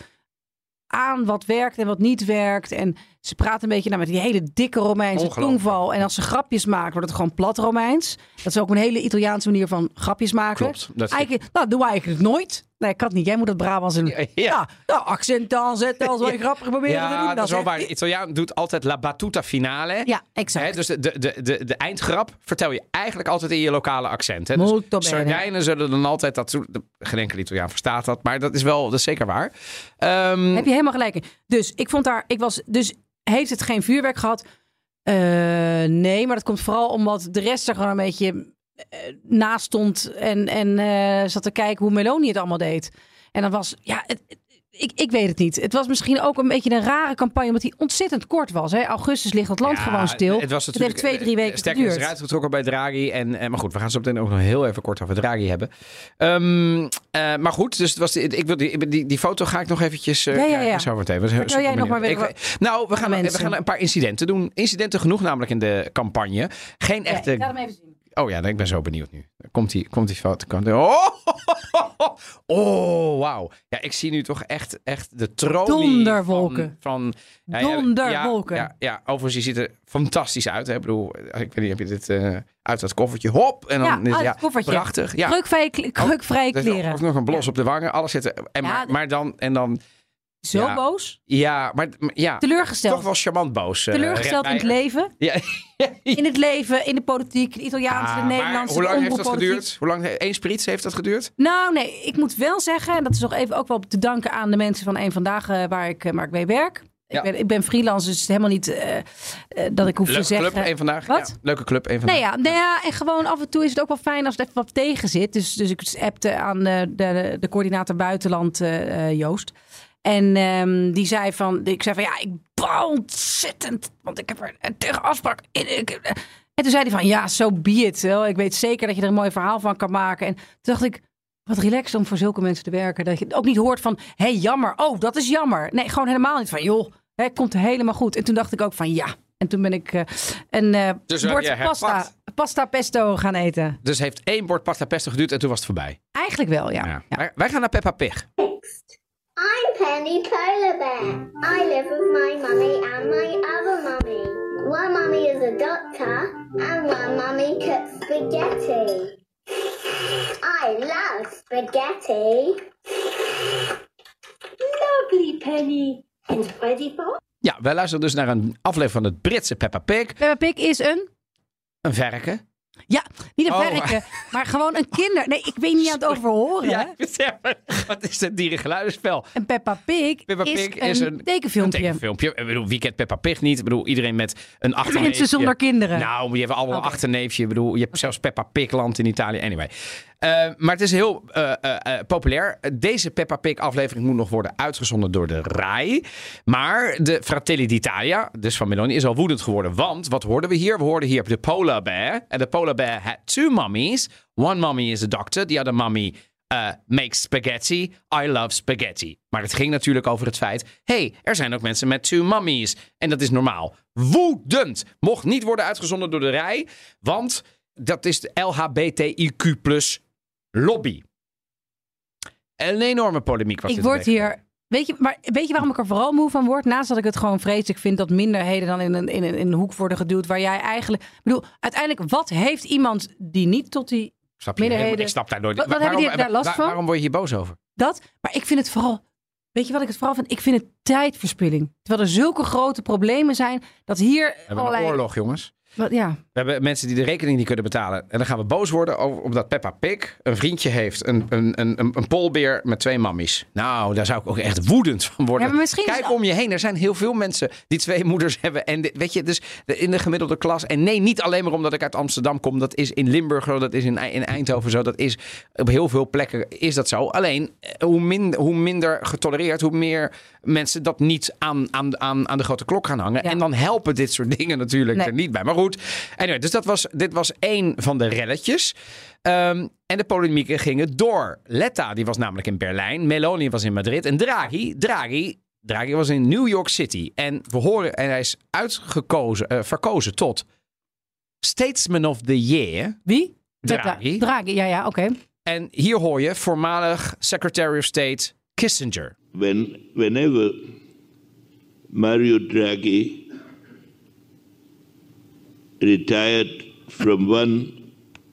aan wat werkt en wat niet werkt. En ze praat een beetje nou, met die hele dikke Romeinse tongval. En als ze grapjes maakt, wordt het gewoon plat Romeins. Dat is ook een hele Italiaanse manier van grapjes maken. Klopt. Dat Eigenlijk, nou, doen we eigenlijk nooit. Nee, ik kan het niet. Jij moet het Brabants doen. Ja, ja. Ja, nou, accent aanzetten als wij grappig proberen te doen. Ja, dat is wel waar. De Italiaan doet altijd la battuta finale. Ja, exact. Dus de, de, de, de, eindgrap vertel je eigenlijk altijd in je lokale accent. Hè? Dus. Sardijnen zullen dan altijd dat... Geen enkele Italiaan verstaat dat, maar dat is wel dat is zeker waar. Ehm, Heb je helemaal gelijk in. Dus ik vond daar, ik was, dus heeft het geen vuurwerk gehad? Eh, nee, maar dat komt vooral omdat de rest er gewoon een beetje eh, naast stond en, en eh, zat te kijken hoe Meloni het allemaal deed. En dan was, ja, het- ik, ik weet het niet. Het was misschien ook een beetje een rare campagne, omdat die ontzettend kort was. Hè? Augustus ligt het land Ja, gewoon stil. Het, was heeft natuurlijk, twee, drie weken Sterker is eruit getrokken bij Draghi. En, en, maar goed, we gaan zo meteen ook nog heel even kort over Draghi hebben. Ehm, eh, maar goed, dus het was, die- ik wil die, die, die foto ga ik nog eventjes eh Ja, ja, ja. zo meteen. Was jij nog maar weer Ik- Nou, we gaan, we gaan een paar incidenten doen. Incidenten genoeg namelijk in de campagne. Geen Ja, echte... ik laat hem even zien. Oh ja, ik ben zo benieuwd nu. Komt die, komt die foto? Komt die... Oh, oh wauw. Ja, ik zie nu toch echt, echt de tronie Donderwolken. Van, van ja, ja, Donderwolken. Ja, ja, ja, overigens, je ziet er fantastisch uit. Hè? Ik bedoel, ik weet niet, heb je dit eh, uit dat koffertje? Hop! En dan Ja, ja, het koffertje. prachtig. Ja. Kreukvrije, kle- kreukvrije Er is nog- kleren. Of nog een blos op de wangen. Alles zit er. En maar, maar dan, en dan, Zo Ja. boos. ja, maar ja, Teleurgesteld. toch wel charmant boos. eh, Teleurgesteld in het leven. Ja. In het leven, in de politiek, de Italiaanse, Ah, de Nederlandse, hoe lang heeft dat geduurd? Hoe lang? Eén sprits heeft dat geduurd? Nou, nee, ik moet wel zeggen, en dat is nog even ook wel te danken aan de mensen van een vandaag eh, waar, ik, eh, waar ik mee werk. Ja. Ik, ben, ik ben freelance, dus het is helemaal niet dat ik hoef Leuke te zeggen. club, één vandaag. Wat? Ja, leuke club, één Nee, vandaag. ja, nou ja, en gewoon af en toe is het ook wel fijn als het even wat tegen zit. Dus, dus ik appte aan de, de, de coördinator buitenland, Joost. En ehm, die zei van, ik zei van ja, ik baal ontzettend, want ik heb er een tegen afspraak. in. Ik- eh, En toen zei hij van ja, zo be it. wel. Ik weet zeker dat je er een mooi verhaal van kan maken. En toen dacht ik, wat relaxed om voor zulke mensen te werken. Dat je ook niet hoort van, hé hey, jammer, oh dat is jammer. Nee, gewoon helemaal niet van, joh, het komt helemaal goed. En toen dacht ik ook van ja. En toen ben ik eh, een Dus heb bord pasta, pasta pesto gaan eten. Dus heeft één bord pasta pesto geduurd en toen was het voorbij. Eigenlijk wel, ja. Ja. ja. Wij, wij gaan naar Peppa Pig. I'm Penny Polar Bear. I live with my mummy and my other mummy. One mummy is a doctor and one mummy cooks spaghetti. I love spaghetti. Lovely, Penny. And ready for? Ja, wij luisteren dus naar een aflevering van het Britse Peppa Pig. Peppa Pig is een... Een verken. Ja, niet een Oh. verreken, maar gewoon een kinder... Nee, ik weet niet aan het over horen. Ja, wat is het dierengeluidenspel? En Peppa Pig, Peppa is, Pig een is een tekenfilmpje. Een tekenfilmpje. Ik bedoel, wie kent Peppa Pig niet? Ik bedoel, iedereen met een achterneefje. Mensen zonder kinderen. Nou, je hebt allemaal een achterneefje. Ik bedoel, je hebt zelfs Peppa Pigland in Italië. Anyway. Eh, maar het is heel eh, eh, populair. Deze Peppa Pig aflevering moet nog worden uitgezonden door de RAI. Maar de Fratelli d'Italia, dus van Meloni, is al woedend geworden. Want, wat hoorden we hier? We hoorden hier de polar bear. En de polar bear had two mummies. One mummy is a doctor. The other mummy uh, makes spaghetti. I love spaghetti. Maar het ging natuurlijk over het feit... hey, er zijn ook mensen met two mummies. En dat is normaal. Woedend. Mocht niet worden uitgezonden door de RAI. Want dat is de LHBTIQ lobby. Een enorme polemiek was Ik dit word hier... Weet je, maar weet je waarom ik er vooral moe van word? Naast dat ik het gewoon vreselijk vind dat minderheden dan in een, in een, in een hoek worden geduwd waar jij eigenlijk... Ik bedoel, uiteindelijk, wat heeft iemand die niet tot die... Snap minderheden- Ik snap daar nooit. Wat- wat Waarom- hebben die daar last waar- van? Waarom word je hier boos over? Dat, maar ik vind het vooral... Weet je wat ik het vooral vind? Ik vind het tijdverspilling. Terwijl er zulke grote problemen zijn dat hier We hebben allerlei... een oorlog, jongens. Wat, ja, We hebben mensen die de rekening niet kunnen betalen. En dan gaan we boos worden over, omdat Peppa Pig een vriendje heeft. Een, een, een, een, een polbeer met twee mammies. Nou, daar zou ik ook echt woedend van worden. Ja, is Kijk om je heen. Er zijn heel veel mensen die twee moeders hebben. En dit- weet je, dus in de gemiddelde klas. En nee, niet alleen maar omdat ik uit Amsterdam kom. Dat is in Limburg zo. Dat is in, in Eindhoven zo. Dat is op heel veel plekken is dat zo. Alleen, eh, hoe, min, hoe minder getolereerd, hoe meer mensen dat niet aan, aan, aan, aan de grote klok gaan hangen. Ja. En dan helpen dit soort dingen natuurlijk Nee. er niet bij. Maar goed, anyway, dus dat was, dit was één van de relletjes. Ehm, en de polemieken gingen door. Letta, die was namelijk in Berlijn. Meloni was in Madrid. En Draghi, Draghi, Draghi was in New York City. En we horen, en hij is uitgekozen, eh, verkozen tot Statesman of the Year. wie? Draghi. Draghi, ja, ja, oké. En hier hoor je voormalig Secretary of State Kissinger. when whenever Mario Draghi retired from one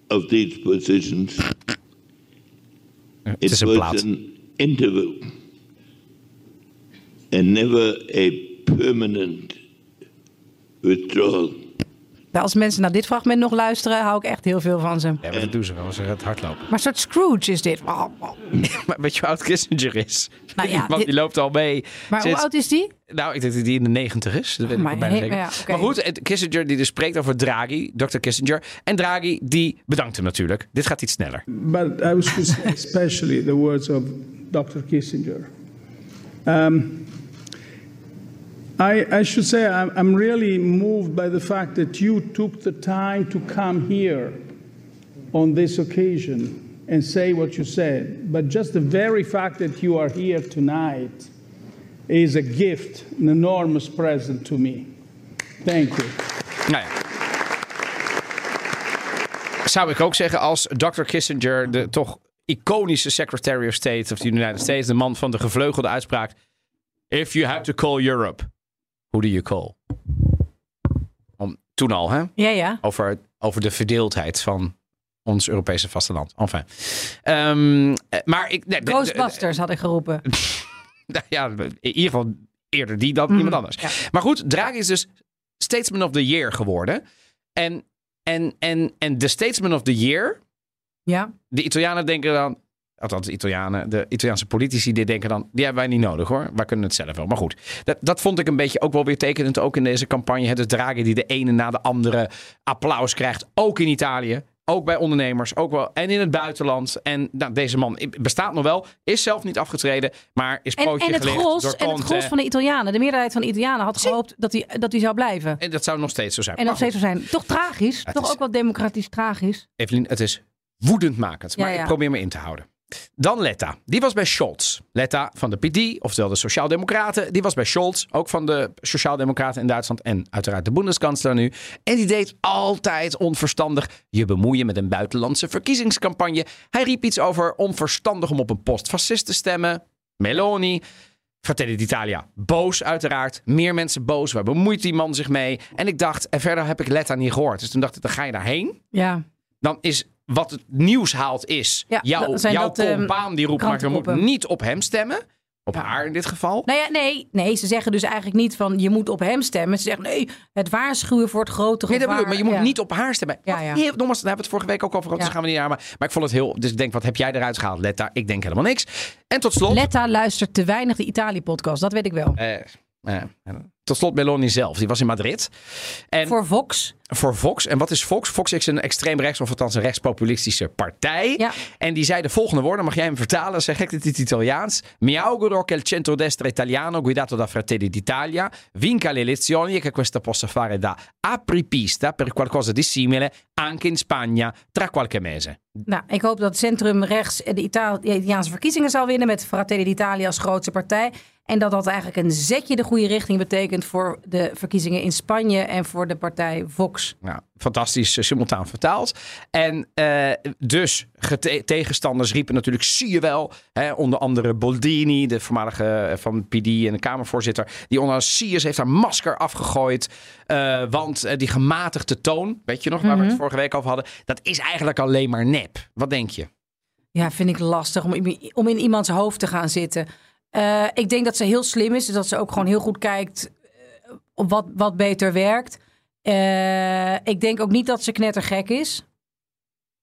of these positions, Het it is een was plaat. an interval and never a permanent withdrawal. Nou, Als mensen naar dit fragment nog luisteren, hou ik echt heel veel van ze. Ja, maar dat doen ze wel als ze het hardlopen. Maar een soort Scrooge is dit. Maar weet je hoe oud Kissinger is? Nou ja, dit- die loopt al mee. Maar hoe oud is die? Nou, ik denk dat die in de negentig is. Dat weet ik Maar wel bijna zeker. ja. Maar goed, Kissinger die dus spreekt over Draghi, Dr. Kissinger. En Draghi die bedankt hem natuurlijk. Dit gaat iets sneller. But I was especially the words of Dr. Kissinger. Um, I, I should say I'm, I'm really moved by the fact that you took the time to come here on this occasion and say what you said. But just the very fact that you are here tonight is a gift, an enormous present to me. Thank you. Nou. Zou ik ook zeggen als Dr. Kissinger, de toch iconische Secretary of State of the United States, de man van de gevleugelde uitspraak. If you have to call Europe, who do you call? Om, toen al, hè? Ja, ja. Over, over de verdeeldheid van ons Europese vasteland. Enfin. Eh, maar ik. Nee, Ghostbusters had ik geroepen. Nou ja, in ieder geval eerder die dan iemand anders. Mhm. ja. Maar goed, Draghi is dus Statesman of the Year geworden. En, en, en, en de Statesman of the Year, Ja. de Italianen denken dan, althans de Italianen, de Italiaanse politici, die denken dan, die hebben wij niet nodig hoor. Wij kunnen het zelf wel. Maar goed, dat, dat vond ik een beetje ook wel weer tekenend, ook in deze campagne. Het is Draghi die de ene na de andere applaus krijgt, ook in Italië. Ook bij ondernemers, ook wel. En in het buitenland. En nou, deze man bestaat nog wel. Is zelf niet afgetreden. Maar is En, pootje en, het gelicht gros, door en het gros van de Italianen, de meerderheid van de Italianen had gehoopt dat hij dat hij zou blijven. En dat zou nog steeds zo zijn. En nog steeds zo zijn. Toch tragisch. Het Toch is- ook wel democratisch tragisch. Evelien, het is woedendmakend. Maar Ja, ja. ik probeer me in te houden. Dan Letta. Die was bij Scholz. Letta van de PD, oftewel de Sociaaldemocraten. Die was bij Scholz, ook van de Sociaaldemocraten in Duitsland. En uiteraard de Bundeskanzler nu. En die deed altijd onverstandig je bemoeien met een buitenlandse verkiezingscampagne. Hij riep iets over onverstandig om op een postfascist te stemmen. Meloni. Fratelli d'Italia, boos uiteraard. Meer mensen boos. Waar bemoeit die man zich mee? En ik dacht, en verder heb ik Letta niet gehoord. Dus toen dacht ik, dan ga je daarheen Ja. dan is wat het nieuws haalt is Ja, jouw, zijn jouw dat, ehm, compaan die roept, maar je moet niet op hem stemmen. Op haar in dit geval. Nou ja, nee, nee, ze zeggen dus eigenlijk niet van je moet op hem stemmen. Ze zeggen nee, het waarschuwen voor het grote Nee, dat gevaar. bedoel ik, maar je moet Ja. niet op haar stemmen. Ja, ja. Heel, nogmaals, daar hebben we het vorige week ook over gehad, dus gaan we niet naar. Maar, maar ik vond het heel... Dus ik denk, wat heb jij eruit gehaald, Letta? Ik denk helemaal niks. En tot slot... Letta luistert te weinig de Italië-podcast, dat weet ik wel. eh, eh, tot slot Meloni zelf. Die was in Madrid. En Voor Vox. voor Vox. En wat is Vox? Vox is een extreem rechts, of althans een rechtspopulistische partij. Ja. En die zei de volgende woorden, mag jij hem vertalen? Zeg ik het in het Italiaans. Mi auguro che il centrodestra italiano, guidato da Fratelli d'Italia, vinca le elezioni e che questa possa fare da apripista per qualcosa di simile anche in Spagna tra qualche mese. Nou, ik hoop dat centrum rechts de Italiaanse verkiezingen zal winnen met Fratelli d'Italia als grootste partij. En dat dat eigenlijk een zetje de goede richting betekent voor de verkiezingen in Spanje en voor de partij Vox. Nou, fantastisch eh, simultaan vertaald. En eh, dus tegenstanders riepen natuurlijk, zie je wel. Hè, onder andere Boldini, de voormalige eh, van PD en de Kamervoorzitter. Die onder Siers heeft haar masker afgegooid. want die gematigde toon, weet je nog waar we het vorige week over hadden. Dat is eigenlijk alleen maar nep. Wat denk je? Ja, vind ik lastig om, in- om in iemands hoofd te gaan zitten. Ik denk dat ze heel slim is. Dus dat ze ook gewoon heel goed kijkt wat, wat beter werkt. Eh, ik denk ook niet dat ze knettergek is.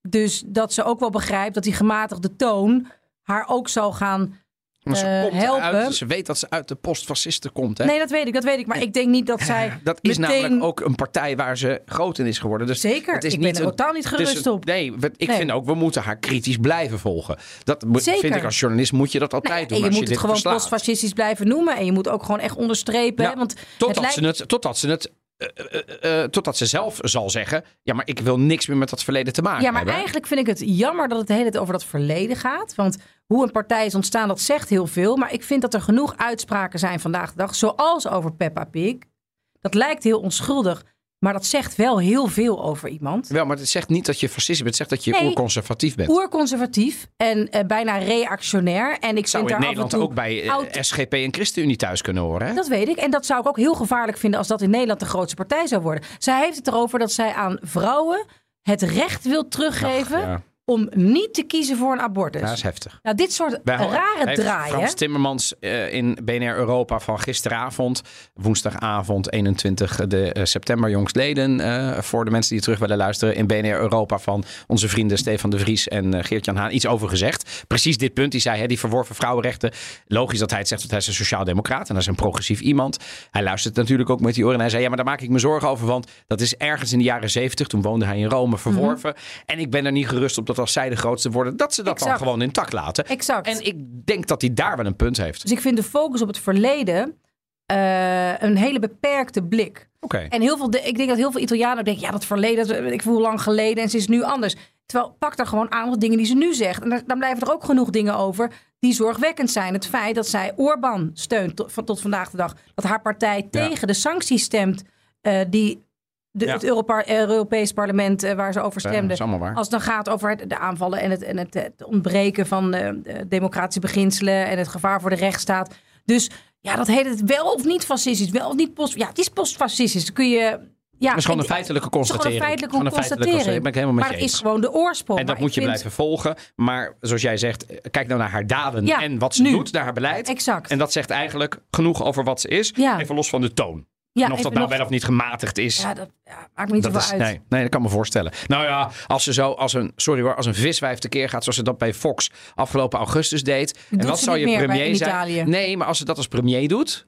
Dus dat ze ook wel begrijpt dat die gematigde toon haar ook zal gaan. Ze, Eh, komt helpen. Uit, ze weet dat ze uit de postfascisten komt. Hè? Nee, dat weet ik, dat weet ik. Maar ik denk niet dat zij. dat is meteen... namelijk ook een partij waar ze groot in is geworden. Dus Zeker, Het is ik niet ben er totaal niet gerust op. Nee, ik Nee. vind ook, we moeten haar kritisch blijven volgen. Dat Zeker. vind ik als journalist moet je dat altijd Nou doen. en je als moet je het gewoon postfascistisch blijven noemen. En je moet ook gewoon echt onderstrepen. Ja, hè, want Totdat, het lijkt- ze het, totdat ze het. Eh, eh, eh, totdat ze zelf zal zeggen: Ja, maar ik wil niks meer met dat verleden te maken Ja, maar hebben. eigenlijk vind ik het jammer dat het de hele tijd over dat verleden gaat. Want hoe een partij is ontstaan, dat zegt heel veel. Maar ik vind dat er genoeg uitspraken zijn vandaag de dag, zoals over Peppa Pig. Dat lijkt heel onschuldig, maar dat zegt wel heel veel over iemand. Wel, maar het zegt niet dat je fascist bent. Het zegt dat je Nee. oerconservatief bent. Oerconservatief en eh, bijna reactionair. En ik Zou vind in Nederland ook bij eh, SGP en ChristenUnie thuis kunnen horen. Hè? Dat weet ik. En dat zou ik ook heel gevaarlijk vinden als dat in Nederland de grootste partij zou worden. Zij heeft het erover dat zij aan vrouwen het recht wil teruggeven Ach, ja. Om niet te kiezen voor een abortus. Dat is heftig. Nou, dit soort Wij- rare heeft draaien. Frans Timmermans eh, in BNR Europa van gisteravond, woensdagavond 21 de, eh, september jongstleden. eh voor de mensen die terug willen luisteren in BNR Europa van onze vrienden Stefan de Vries en eh, Geert-Jan Haan iets over gezegd. Precies dit punt. Die zei, hè, die verworven vrouwenrechten. Logisch dat hij het zegt, want hij is een sociaal-democraat en dat is een progressief iemand. Hij luistert natuurlijk ook met die oren en hij zei, ja, maar daar maak ik me zorgen over, want dat is ergens in de jaren 70, toen woonde hij in Rome, verworven. En ik ben er niet gerust op dat als zij de grootste worden, dat ze dat dan gewoon intact laten. Exact. En ik denk dat hij daar wel een punt heeft. Dus ik vind de focus op het verleden eh, een hele beperkte blik. Oké. En heel veel, de- ik denk dat heel veel Italianen denken, ja, dat verleden, dat, ik voel lang geleden en ze is nu anders. Terwijl pak er gewoon aan wat dingen die ze nu zegt. En daar- dan blijven er ook genoeg dingen over die zorgwekkend zijn. Het feit dat zij Orbán steunt tot, tot vandaag de dag. Dat haar partij tegen de sancties stemt eh, die de, Ja. het Europees parlement eh, waar ze over stemden. dat is allemaal waar. Als het dan gaat over het- de aanvallen en het, en het, het ontbreken van eh, de democratische beginselen en het gevaar voor de rechtsstaat. Dus ja, dat heet het wel of niet fascistisch, wel of niet post. Ja, het is postfascistisch. Dan kun je. Ja, Dat is gewoon een feitelijke het is gewoon constatering. een feitelijke Gewoon een feitelijke constatering. Ben ik helemaal met maar je het is gewoon de oorsprong. En dat Maar moet je vind- blijven volgen. Maar zoals jij zegt, kijk nou naar haar daden Ja, en wat ze nu. doet, naar haar beleid. Exact. En dat zegt eigenlijk genoeg over wat ze is. Ja. Even los van de toon. Ja, en of dat nou nog- wel of niet gematigd is. Ja, dat ja, maakt me niet zoveel is, uit. nee, nee, dat kan me voorstellen. Nou ja, als ze zo als een, sorry hoor, als een viswijf tekeer gaat, zoals ze dat bij Fox afgelopen augustus deed. en wat zou je premier zijn? Italië. Nee, maar als ze dat als premier doet,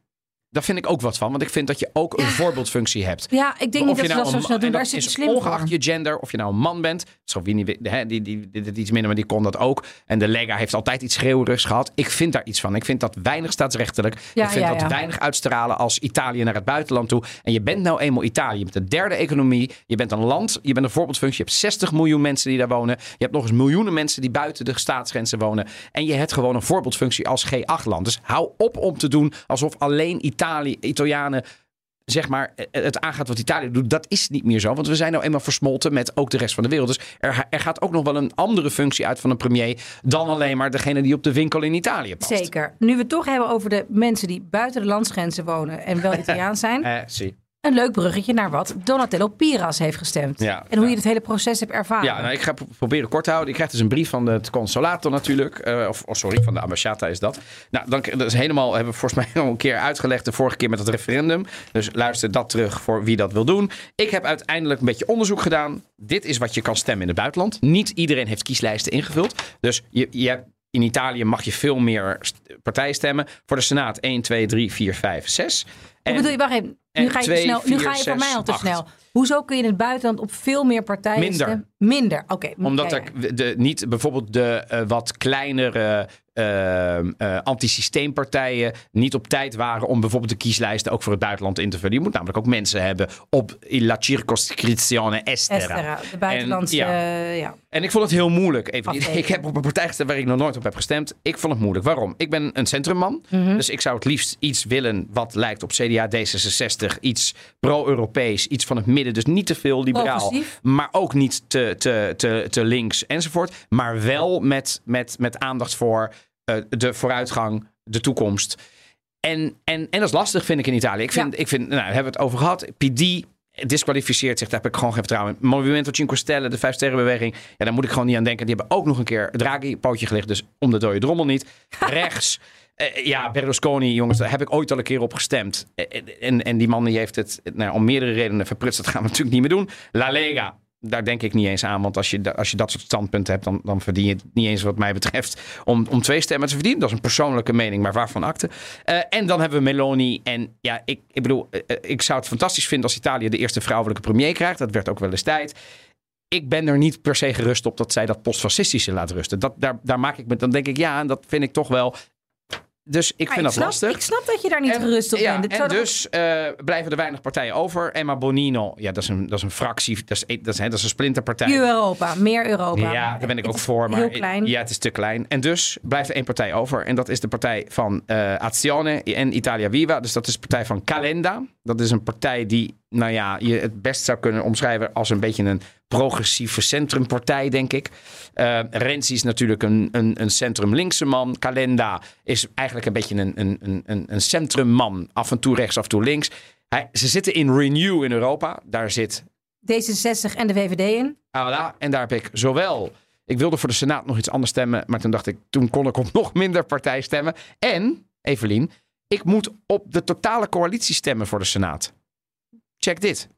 daar vind ik ook wat van. Want ik vind dat je ook een voorbeeldfunctie hebt. Ja, ik denk niet dat ze dat zo snel doen. en Daar zit slim ongeacht voor. je gender, of je nou een man bent. Salvini, hè, die, die, die, die iets minder, maar die kon dat ook. En de Lega heeft altijd iets schreeuwerigs gehad. Ik vind daar iets van. Ik vind dat weinig staatsrechtelijk. Ja, ik vind ja, dat weinig uitstralen als Italië naar het buitenland toe. En je bent nou eenmaal Italië. Je bent de derde economie. Je bent een land. Je bent een voorbeeldfunctie. Je hebt 60 miljoen mensen die daar wonen. Je hebt nog eens miljoenen mensen die buiten de staatsgrenzen wonen. En je hebt gewoon een voorbeeldfunctie als G8-land. Dus hou op om te doen alsof alleen Italië, Italianen zeg maar, eh, het aangaat wat Italië doet, dat is niet meer zo. Want we zijn nou eenmaal versmolten met ook de rest van de wereld. Dus er, er gaat ook nog wel een andere functie uit van een premier dan alleen maar degene die op de winkel in Italië past. Zeker. Nu we het toch hebben over de mensen die buiten de landsgrenzen wonen en wel Italiaans zijn. Eh, zie. Een leuk bruggetje naar wat Donatello Piras heeft gestemd. Ja, en hoe je het hele proces hebt ervaren. Ja, nou, ik ga pro- proberen kort te houden. Ik krijg dus een brief van het consolato natuurlijk. Eh, of oh, sorry, van de ambasciata is dat. Nou, dan, dat is helemaal, hebben we volgens mij al een keer uitgelegd de vorige keer met het referendum. Dus luister dat terug voor wie dat wil doen. Ik heb uiteindelijk een beetje onderzoek gedaan. Dit is wat je kan stemmen in het buitenland. Niet iedereen heeft kieslijsten ingevuld. Dus je, je hebt, in Italië mag je veel meer partijen stemmen. Voor de Senaat 1, 2, 3, 4, 5, 6. Hoe bedoel je, wacht even. En Nu ga je, te snel, nu vier, ga je voor mij al te acht. snel. Hoezo kun je in het buitenland op veel meer partijen Minder. stemmen? Minder, oké. Omdat ja, ja. er de, niet bijvoorbeeld de eh, wat kleinere eh, eh, antisysteempartijen niet op tijd waren om bijvoorbeeld de kieslijsten ook voor het buitenland in te vullen. Je moet namelijk ook mensen hebben op la circoscrizione estera. Estera, de buitenlandse... En, ja. eh, ja. En ik vond het heel moeilijk. Even, ik heb op een partij gestemd waar ik nog nooit op heb gestemd. Ik vond het moeilijk. Waarom? Ik ben een centrumman. Mhm. Dus ik zou het liefst iets willen wat lijkt op CDA, D66. Iets pro-Europees, iets van het midden. Dus niet te veel liberaal. Progressief. Maar ook niet te, te, te, te links enzovoort. Maar wel met, met, met aandacht voor eh, de vooruitgang, de toekomst. En, en, en dat is lastig, vind ik in Italië. Ik vind, Ja. ik vind nou, daar hebben we het over gehad. PD disqualificeert zich, daar heb ik gewoon geen vertrouwen in. Movimento Cinque Stelle, de Vijf Sterrenbeweging. Ja, daar moet ik gewoon niet aan denken. Die hebben ook nog een keer Draghi pootje gelicht. Dus om de dode drommel niet. Rechts. eh, ja, Berlusconi, jongens, daar heb ik ooit al een keer op gestemd. Eh, en, en die man die heeft het nou, om meerdere redenen verprutst. Dat gaan we natuurlijk niet meer doen. La Lega, daar denk ik niet eens aan. Want als je, als je dat soort standpunten hebt, dan, dan verdien je het niet eens wat mij betreft om, om twee stemmen te verdienen. Dat is een persoonlijke mening, maar waarvan akte. Eh, en dan hebben we Meloni. En ja, ik, ik bedoel, eh, eh, ik zou het fantastisch vinden als Italië de eerste vrouwelijke premier krijgt. Dat werd ook wel eens tijd. Ik ben er niet per se gerust op dat zij dat postfascistische laat rusten. Dat, daar, daar maak ik me, dan denk ik ja, en dat vind ik toch wel. Dus ik vind dat snap, lastig. Ik snap dat je daar niet gerust op ja, bent. Dit en dus eh, blijven er weinig partijen over. Emma Bonino, ja, dat is een, dat is een fractie, dat is, dat is, hè, dat is een splinterpartij. Puur Europa, meer Europa. Ja, daar ben ik Het ook voor. Maar Heel klein. Ja, het is te klein. En dus blijft er één partij over. En dat is de partij van eh Azione en Italia Viva. Dus dat is de partij van Calenda. Dat is een partij die, nou ja, je het best zou kunnen omschrijven als een beetje een progressieve centrumpartij, denk ik. Eh Renzi is natuurlijk een, een, een centrum-linkse man. Calenda is eigenlijk een beetje een, een, een- een, een centrumman. Af en toe rechts, af en toe links. Hij, ze zitten in Renew in Europa. Daar zit D66 en de VVD in. Ah, voilà. En daar heb ik zowel. Ik wilde voor de Senaat nog iets anders stemmen. Maar toen dacht ik, toen kon ik op nog minder partij stemmen. En, Evelien, ik moet op de totale coalitie stemmen voor de Senaat. Check dit.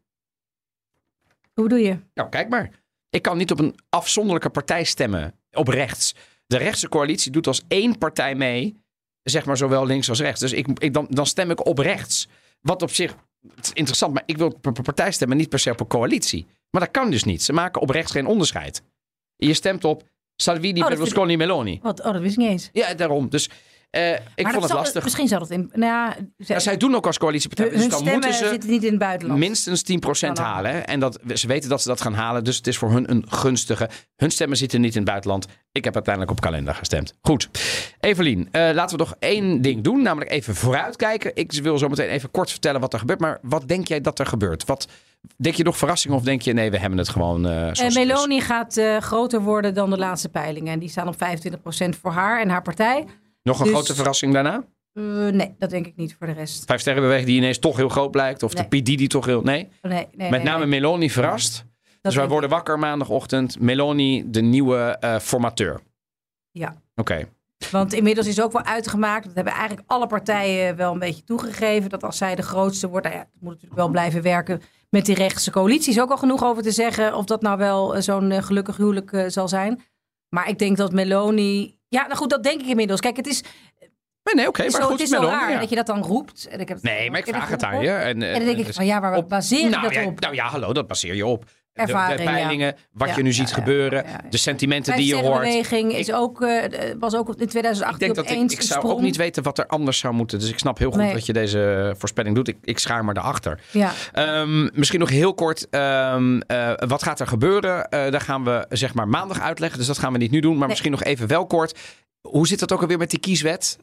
Hoe doe je? Nou, kijk maar. Ik kan niet op een afzonderlijke partij stemmen. Op rechts. De rechtse coalitie doet als één partij mee. Zeg maar zowel links als rechts. Dus ik, ik, dan, dan stem ik op rechts. Wat op zich het is interessant. Maar ik wil per partij stemmen. Niet per se op een coalitie. Maar dat kan dus niet. Ze maken op rechts geen onderscheid. Je stemt op Salvini, dat Berlusconi, Meloni. Wat? Oh, dat wist ik niet eens. Ja, daarom. Dus eh, ik Maar vond het lastig. Misschien zal het in... Nou ja, zij doen ook als coalitiepartij. hun Dus dan moeten ze zitten niet in het buitenland. minstens 10% Kan ook. halen. hè. En dat, ze weten dat ze dat gaan halen. Dus het is voor hun een gunstige. Hun stemmen zitten niet in het buitenland. Ik heb uiteindelijk op kalender gestemd. Goed. Evelien, eh, laten we nog één ding doen. Namelijk even vooruitkijken. Ik wil zo meteen even kort vertellen wat er gebeurt. Maar wat denk jij dat er gebeurt? Wat, denk je nog verrassingen of denk je nee, we hebben het gewoon zoals Eh? Meloni gaat groter worden dan de laatste peilingen. En die staan op 25% voor haar en haar partij. Nog een dus- grote verrassing daarna? Eh, nee, dat denk ik niet voor de rest. Vijf sterrenbeweging die ineens toch heel groot blijkt. Of Nee. de PD die toch heel... Nee? Nee, nee, Met name. Meloni verrast. Dus wij worden wakker maandagochtend. Meloni, de nieuwe eh, formateur. Ja. Oké. Want inmiddels is ook wel uitgemaakt, dat hebben eigenlijk alle partijen wel een beetje toegegeven, dat als zij de grootste wordt, nou ja, het moet natuurlijk wel blijven werken met die rechtse coalitie. Is ook al genoeg over te zeggen of dat nou wel eh, zo'n gelukkig huwelijk zal zijn. Maar ik denk dat Meloni, ja, nou goed, dat denk ik inmiddels. Kijk, het is, Nee, nee oké. maar zo, goed, het is zo Meloni, raar ja. dat je dat dan roept. En ik heb Nee, maar ik vraag het aan je. En, eh, En dan denk ik dus van ja, waar op- baseer je nou, dat ja, op? nou ja, hallo, dat baseer je op. De- Ervaring, de, ja. peilingen, wat Ja, je nu ziet ja, gebeuren, ja, de sentimenten die je hoort. Vijfsterrenbeweging is ook, eh, was ook in 2018 Ik denk dat ik, zou ook niet weten wat er anders zou moeten. Dus ik snap heel goed Nee. dat je deze voorspelling doet. Ik, ik schaar maar erachter. Ja. Ehm, misschien nog heel kort. ehm, eh, wat gaat er gebeuren? Eh, daar gaan we zeg maar maandag uitleggen. Dus dat gaan we niet nu doen. Maar Nee. misschien nog even wel kort. Hoe zit dat ook alweer met die kieswet?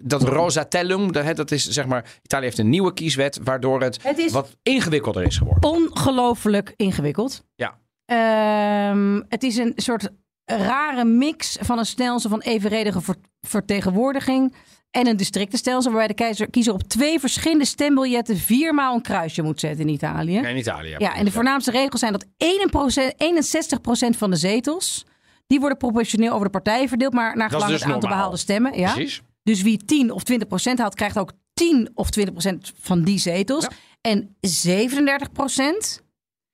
Dat Rosatellum, dat, hè, dat is zeg maar. Italië heeft een nieuwe kieswet. Waardoor het, Het is wat ingewikkelder is geworden. ongelooflijk ingewikkeld. Ja. Ehm, het is een soort rare mix van een stelsel van evenredige ver- vertegenwoordiging en een districtenstelsel waarbij de keizer, kiezer op twee verschillende stembiljetten viermaal een kruisje moet zetten in Italië. In Italië. Ja, en de voornaamste regels zijn dat 61%, 61% van de zetels, die worden proportioneel over de partijen verdeeld, maar naar gelang dus het aantal normaal. behaalde stemmen. Ja. Precies. Dus wie 10 of 20 procent haalt, krijgt ook 10 of 20 procent van die zetels. Ja. En 37 procent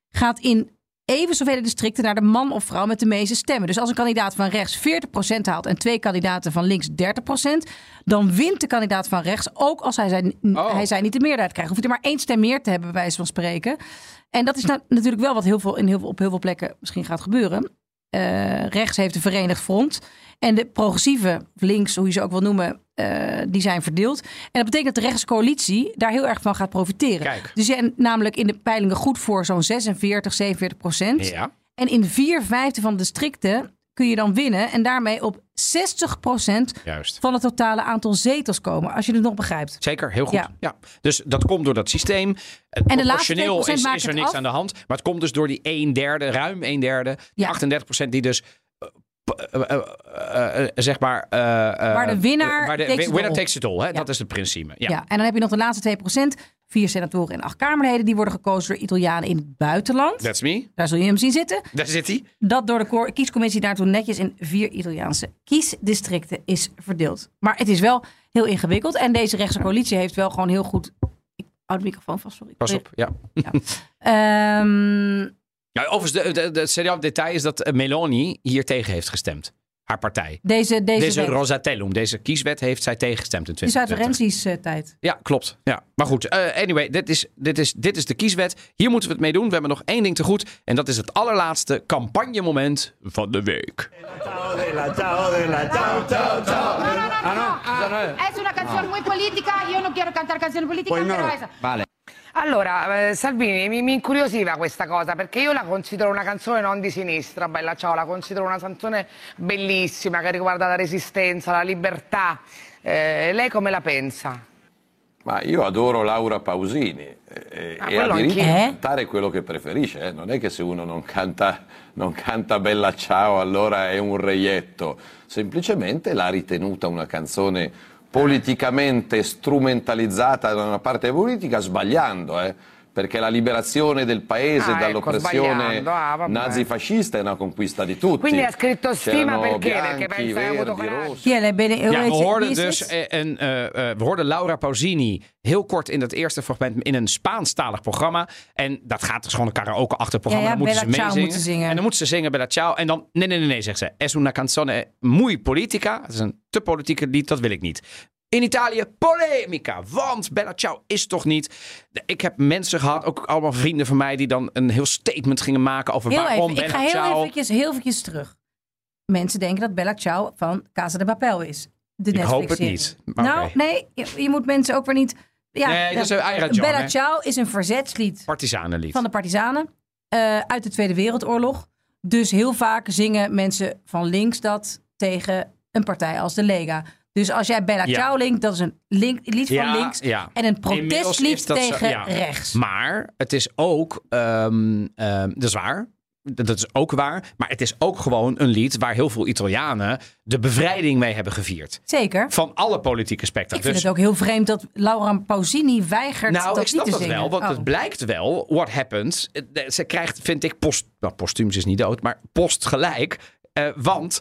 gaat in even zoveel districten naar de man of vrouw met de meeste stemmen. Dus als een kandidaat van rechts 40 procent haalt en twee kandidaten van links 30 procent, dan wint de kandidaat van rechts, ook als hij zijn, Oh. hij zijn niet de meerderheid krijgt. Hoeft hij maar één stem meer te hebben, bij wijze van spreken. En dat is nou natuurlijk wel wat heel veel, in heel veel, op heel veel plekken misschien gaat gebeuren. Eh, rechts heeft een verenigd front. En de progressieve, links, hoe je ze ook wil noemen, eh, die zijn verdeeld. En dat betekent dat de rechtscoalitie daar heel erg van gaat profiteren. Kijk. Die zijn namelijk in de peilingen goed voor zo'n 46, 47 procent. Ja. En in vier vijfde van de districten kun je dan winnen. En daarmee op 60 procent Juist. van het totale aantal zetels komen. Als je het nog begrijpt. Zeker, heel goed. Ja. Ja. Dus dat komt door dat systeem. En de laatste proportioneel 2% is, is er niks af. aan de hand. Maar het komt dus door die 1 derde, ruim 1 derde, die Ja. 38 procent die dus... eh, eh, eh, zeg maar... Waar de winnaar waar de takes it all. takes it all. Hè? Ja. Dat is het principe. Ja. Ja. en dan heb je nog de laatste 2 procent. Vier senatoren en acht Kamerleden. Die worden gekozen door Italianen in het buitenland. That's me. Daar zul je hem zien zitten. Daar zit hij. Dat door de kiescommissie daartoe netjes in vier Italiaanse kiesdistricten is verdeeld. Maar het is wel heel ingewikkeld. En deze rechtse coalitie heeft wel gewoon heel goed... Ik hou de microfoon vast, sorry. Pas op. Ja. Ehm, Ja, overigens, de, de, de, serieus detail is dat eh, Meloni hier tegen heeft gestemd. Haar partij. deze deze, Deze. Rosatellum, deze kieswet heeft zij tegengestemd in Het is uit 2020. Renzi's eh, tijd. Ja, klopt. Ja. Maar goed, eh, anyway, dit is, dit, is, dit is de kieswet. Hier moeten we het mee doen. We hebben nog één ding te goed. En dat is het allerlaatste campagnemoment van de week. Es una canzone muy política, io non quiero esa. Vale. Allora, eh, Salvini, mi, mi incuriosiva questa cosa perché io la considero una canzone non di sinistra, Bella Ciao, la considero una canzone bellissima che riguarda la resistenza, la libertà. Eh, lei come la pensa? Ma io adoro Laura Pausini eh, Ah, e ha diritto. Eh? cantare quello che preferisce. eh. Non è che se uno non canta, non canta Bella Ciao allora è un reietto. Semplicemente l'ha ritenuta una canzone politicamente strumentalizzata da una parte politica sbagliando. eh. Perché la liberazione del paese Ah, ecco, dall'oppressione sbagliando. Ah, nazifascista è una conquista di tutti. Quindi ha scritto stima C'erano perché? Perché bianchi, pensa che verdi. Ja, ben, we hoorden dus het? eh, eh, eh, we hoorden Laura Pausini heel kort in het eerste fragment in een Spaanstalig programma. En dat gaat dus gewoon een karaoke-achtig programma. Ja, ja, dan moeten Bella ze meezingen. zingen. En dan moeten ze zingen Bella Ciao. En dan, nee, nee, nee, nee, zegt ze. Es una canzone muy politica. Het is een te politieke lied, dat wil ik niet. In Italië, polemica. Want Bella Ciao is toch niet... Ik heb mensen gehad, ook allemaal vrienden van mij... die dan een heel statement gingen maken over Heel waarom even, ik Bella ga heel Ciao... eventjes, heel eventjes terug. Mensen denken dat Bella Ciao van Casa de Papel is. De Ik hoop het niet. Nou, nee, je, je moet mensen ook weer niet... Ja, Nee, dat is een Bella hè? Ciao is een verzetslied Partisanenlied. van de partisanen eh, uit de Tweede Wereldoorlog. Dus heel vaak zingen mensen van links dat tegen een partij als de Lega. Dus als jij Bella. Ciao linkt, dat is een link, lied van links. En een protestlied zo- tegen ja. rechts. Maar het is ook, ehm, ehm, dat is waar. Dat is ook waar. Maar het is ook gewoon een lied waar heel veel Italianen de bevrijding mee hebben gevierd. Zeker. Van alle politieke spectra. Ik vind Dus- het ook heel vreemd dat Laura Pausini weigert nou, dat ik snap te dat zingen. wel, want Oh. het blijkt wel, what happens. eh, Ze krijgt, vind ik, post, nou, postuum ze is niet dood, maar post gelijk. Eh, want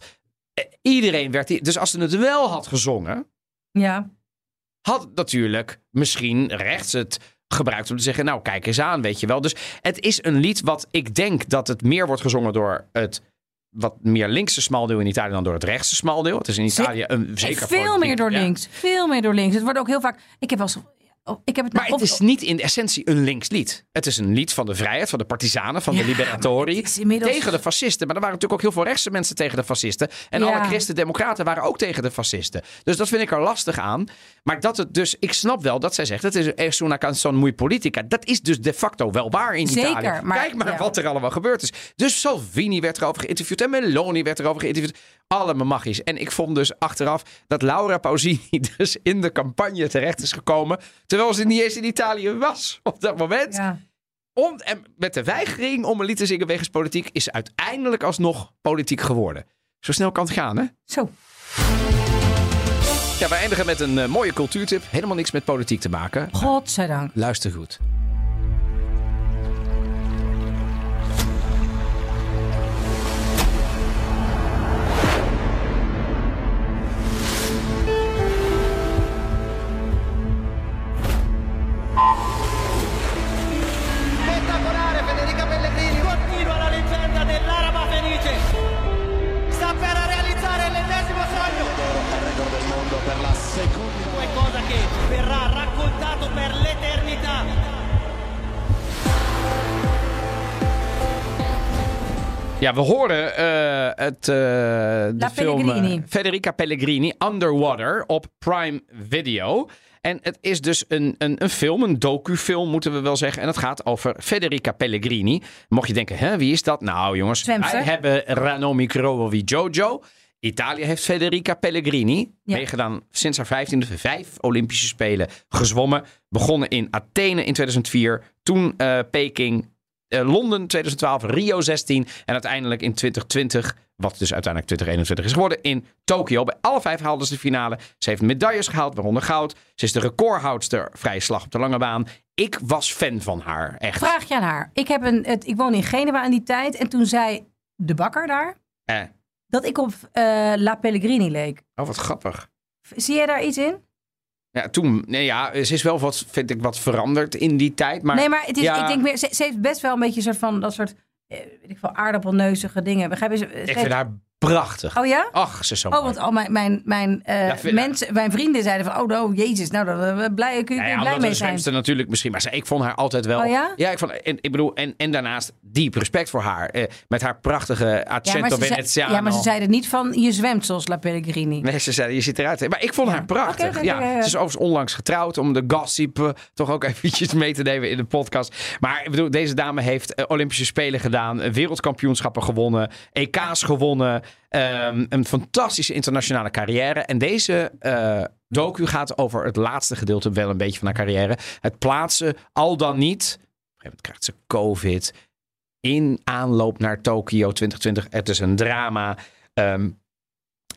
iedereen werd, die- dus als ze het wel had gezongen, Ja. had natuurlijk misschien rechts het gebruikt om te zeggen, nou kijk eens aan, weet je wel. Dus het is een lied wat ik denk dat het meer wordt gezongen door het wat meer linkse smaldeel in Italië dan door het rechtse smaldeel. Het is in Italië een zeker veel meer door links. Veel meer door links. Het wordt ook heel vaak... Ik heb wel Ik heb het Maar nou het is niet in essentie een links lied. Het is een lied van de vrijheid, van de partisanen, van de liberatori. inmiddels- Tegen de fascisten. Maar er waren natuurlijk ook heel veel rechtse mensen tegen de fascisten. En Ja. alle christen-democraten waren ook tegen de fascisten. Dus dat vind ik er lastig aan. Maar dat het dus, ik snap wel dat zij zegt, het is es una canzone muy politica. Dat is dus de facto wel waar in Zeker, Italië. maar- Kijk maar ja. wat er allemaal gebeurd is. Dus Salvini werd erover geïnterviewd en Meloni werd erover geïnterviewd. Allemaal magisch. En ik vond dus achteraf dat Laura Pausini dus in de campagne terecht is gekomen. Terwijl ze niet eens in Italië was op dat moment. Ja. Om, en met de weigering om een lied te zingen wegens politiek is ze uiteindelijk alsnog politiek geworden. Zo snel kan het gaan, hè? Zo. Ja, we eindigen met een eh, mooie cultuurtip. Helemaal niks met politiek te maken. Godzijdank. Luister goed. Ja, we horen eh, het, eh, de film eh, Pellegrini. Federica Pellegrini, Underwater, op Prime Video. En het is dus een, een, een film, een docufilm moeten we wel zeggen. En het gaat over Federica Pellegrini. Mocht je denken, hè, wie is dat? Nou jongens, Zwemster. wij hebben Ranomi Krovovi Jojo. Italië heeft Federica Pellegrini. Ja. Meegedaan sinds haar vijftiende, vijf Olympische Spelen gezwommen. Begonnen in Athene in 2004. Toen Peking Londen 2012, Rio 16 en uiteindelijk in 2020, wat dus uiteindelijk 2021 is geworden, in Tokio. Bij alle vijf haalden ze de finale. Ze heeft medailles gehaald, waaronder goud. Ze is de recordhoudster vrije slag op de lange baan. Ik was fan van haar, echt. Vraag je aan haar. Ik, heb een, het, ik woon in Genua in die tijd. En toen zei de bakker daar Eh, dat ik op eh, La Pellegrini leek. oh, wat grappig. Zie jij daar iets in? Ja, toen, nee ja, ze is wel wat, vind ik, wat veranderd in die tijd. Maar, nee, maar het is, ja, ik denk meer, ze, ze heeft best wel een beetje een soort van dat soort, eh, weet ik veel, aardappelneuzige dingen. Begrijp je? Ze- ik vind haar prachtig. Oh ja? Ach, ze is zo Oh, mooi. want al mijn, mijn, mijn, eh, Ja, vind- mensen, mijn vrienden zeiden van, oh, no, jezus, nou, daar blij, kun je Nou ja, blij mee zijn. zwemster natuurlijk misschien. Maar ze- ik vond haar altijd wel... Oh ja? ik, vond, en, ik bedoel, en, en daarnaast diep respect voor haar. Eh, met haar prachtige Ja accento Veneziano. ja, maar ze zeiden niet van, je zwemt zoals La Pellegrini. Nee, ze zeiden, je ziet eruit. Maar ik vond haar prachtig. Ja, ja. Ze is overigens onlangs getrouwd om de gossip eh, toch ook eventjes mee te nemen in de podcast. Maar ik bedoel, deze dame heeft eh, Olympische Spelen gedaan, eh, wereldkampioenschappen gewonnen, EK's gewonnen. Ehm, een fantastische internationale carrière. En deze eh, docu gaat over het laatste gedeelte wel een beetje van haar carrière. Het plaatsen, al dan niet. Op een gegeven moment krijgt ze COVID. In aanloop naar Tokio 2020. Het is een drama. Ehm,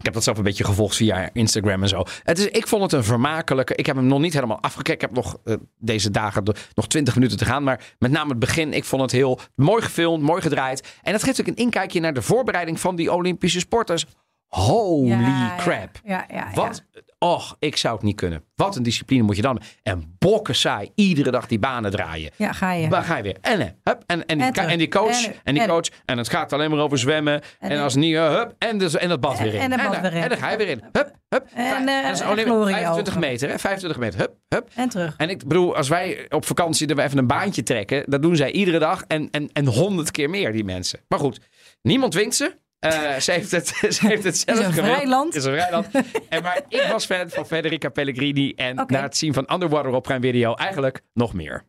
Ik heb dat zelf een beetje gevolgd via Instagram en zo. Het is, ik vond het een vermakelijke. Ik heb hem nog niet helemaal afgekeken. Ik heb nog eh, deze dagen de- nog 20 minuten te gaan. Maar met name het begin. Ik vond het heel mooi gefilmd, mooi gedraaid. En dat geeft ook een inkijkje naar de voorbereiding van die Olympische sporters. Holy Ja, crap. Ja, ja, ja. Wat? Och, ik zou het niet kunnen. Wat een discipline moet je dan. En bokken saai. Iedere dag die banen draaien. Ja, ga je. Waar ga je weer? En, eh, hup, en, en, die, En ka- terug. en die coach. En- En, die coach. En het gaat alleen maar over zwemmen. En, En- als niet, eh, hup. En, dus, en dat bad weer in. en het bad weer in. en dan ga je weer in. Hup, hup. En, eh, dat is en alleen glorie maar 25 ogen. meter. Hè? 25 meter. Hup, hup. En terug. En ik bedoel, als wij op vakantie er even een baantje trekken. Dat doen zij iedere dag. En, en, en honderd keer meer, die mensen. Maar goed, niemand dwingt ze. Eh, ze, heeft het, ze heeft het zelf Het is een gewild. is een vrij land. en maar ik was fan van Federica Pellegrini. En na het zien van Underwater op Prime Video eigenlijk nog meer.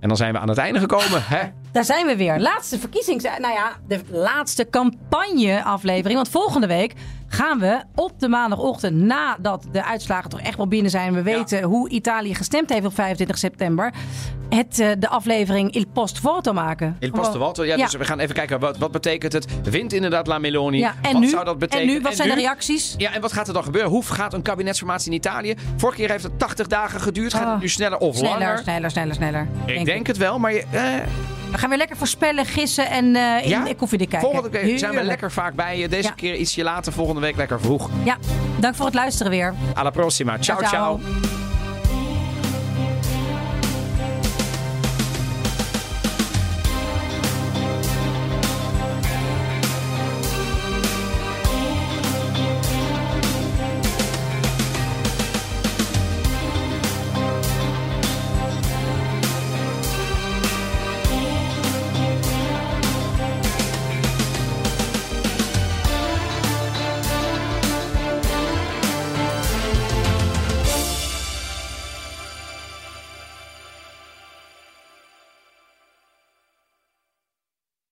En dan zijn we aan het einde gekomen. Hè? Daar zijn we weer. Laatste verkiezings... Nou ja, de laatste campagne-aflevering. Want volgende week gaan we op de maandagochtend... nadat de uitslagen toch echt wel binnen zijn... we weten hoe Italië gestemd heeft op 25 september... Het, eh, de aflevering Il Post Voto maken. Il Posto Voto. Ja, dus we gaan even kijken, wat, wat betekent het? Wint inderdaad La Meloni? Ja, en wat nu? zou dat betekenen? En nu? Wat zijn de reacties? Ja, en wat gaat er dan gebeuren? Hoe gaat een kabinetsformatie in Italië? Vorige keer heeft het 80 dagen geduurd. Gaat Oh. het nu sneller of Sneller, langer? sneller, sneller, sneller. Ik denk het wel, maar je, eh, We gaan weer lekker voorspellen, gissen en eh in Ja? koffiedik kijken. volgende keer zijn we lekker vaak bij je. Deze Ja. keer ietsje later, volgende week lekker vroeg. Ja, dank voor het luisteren weer. Alla prossima. ciao. ciao. ciao.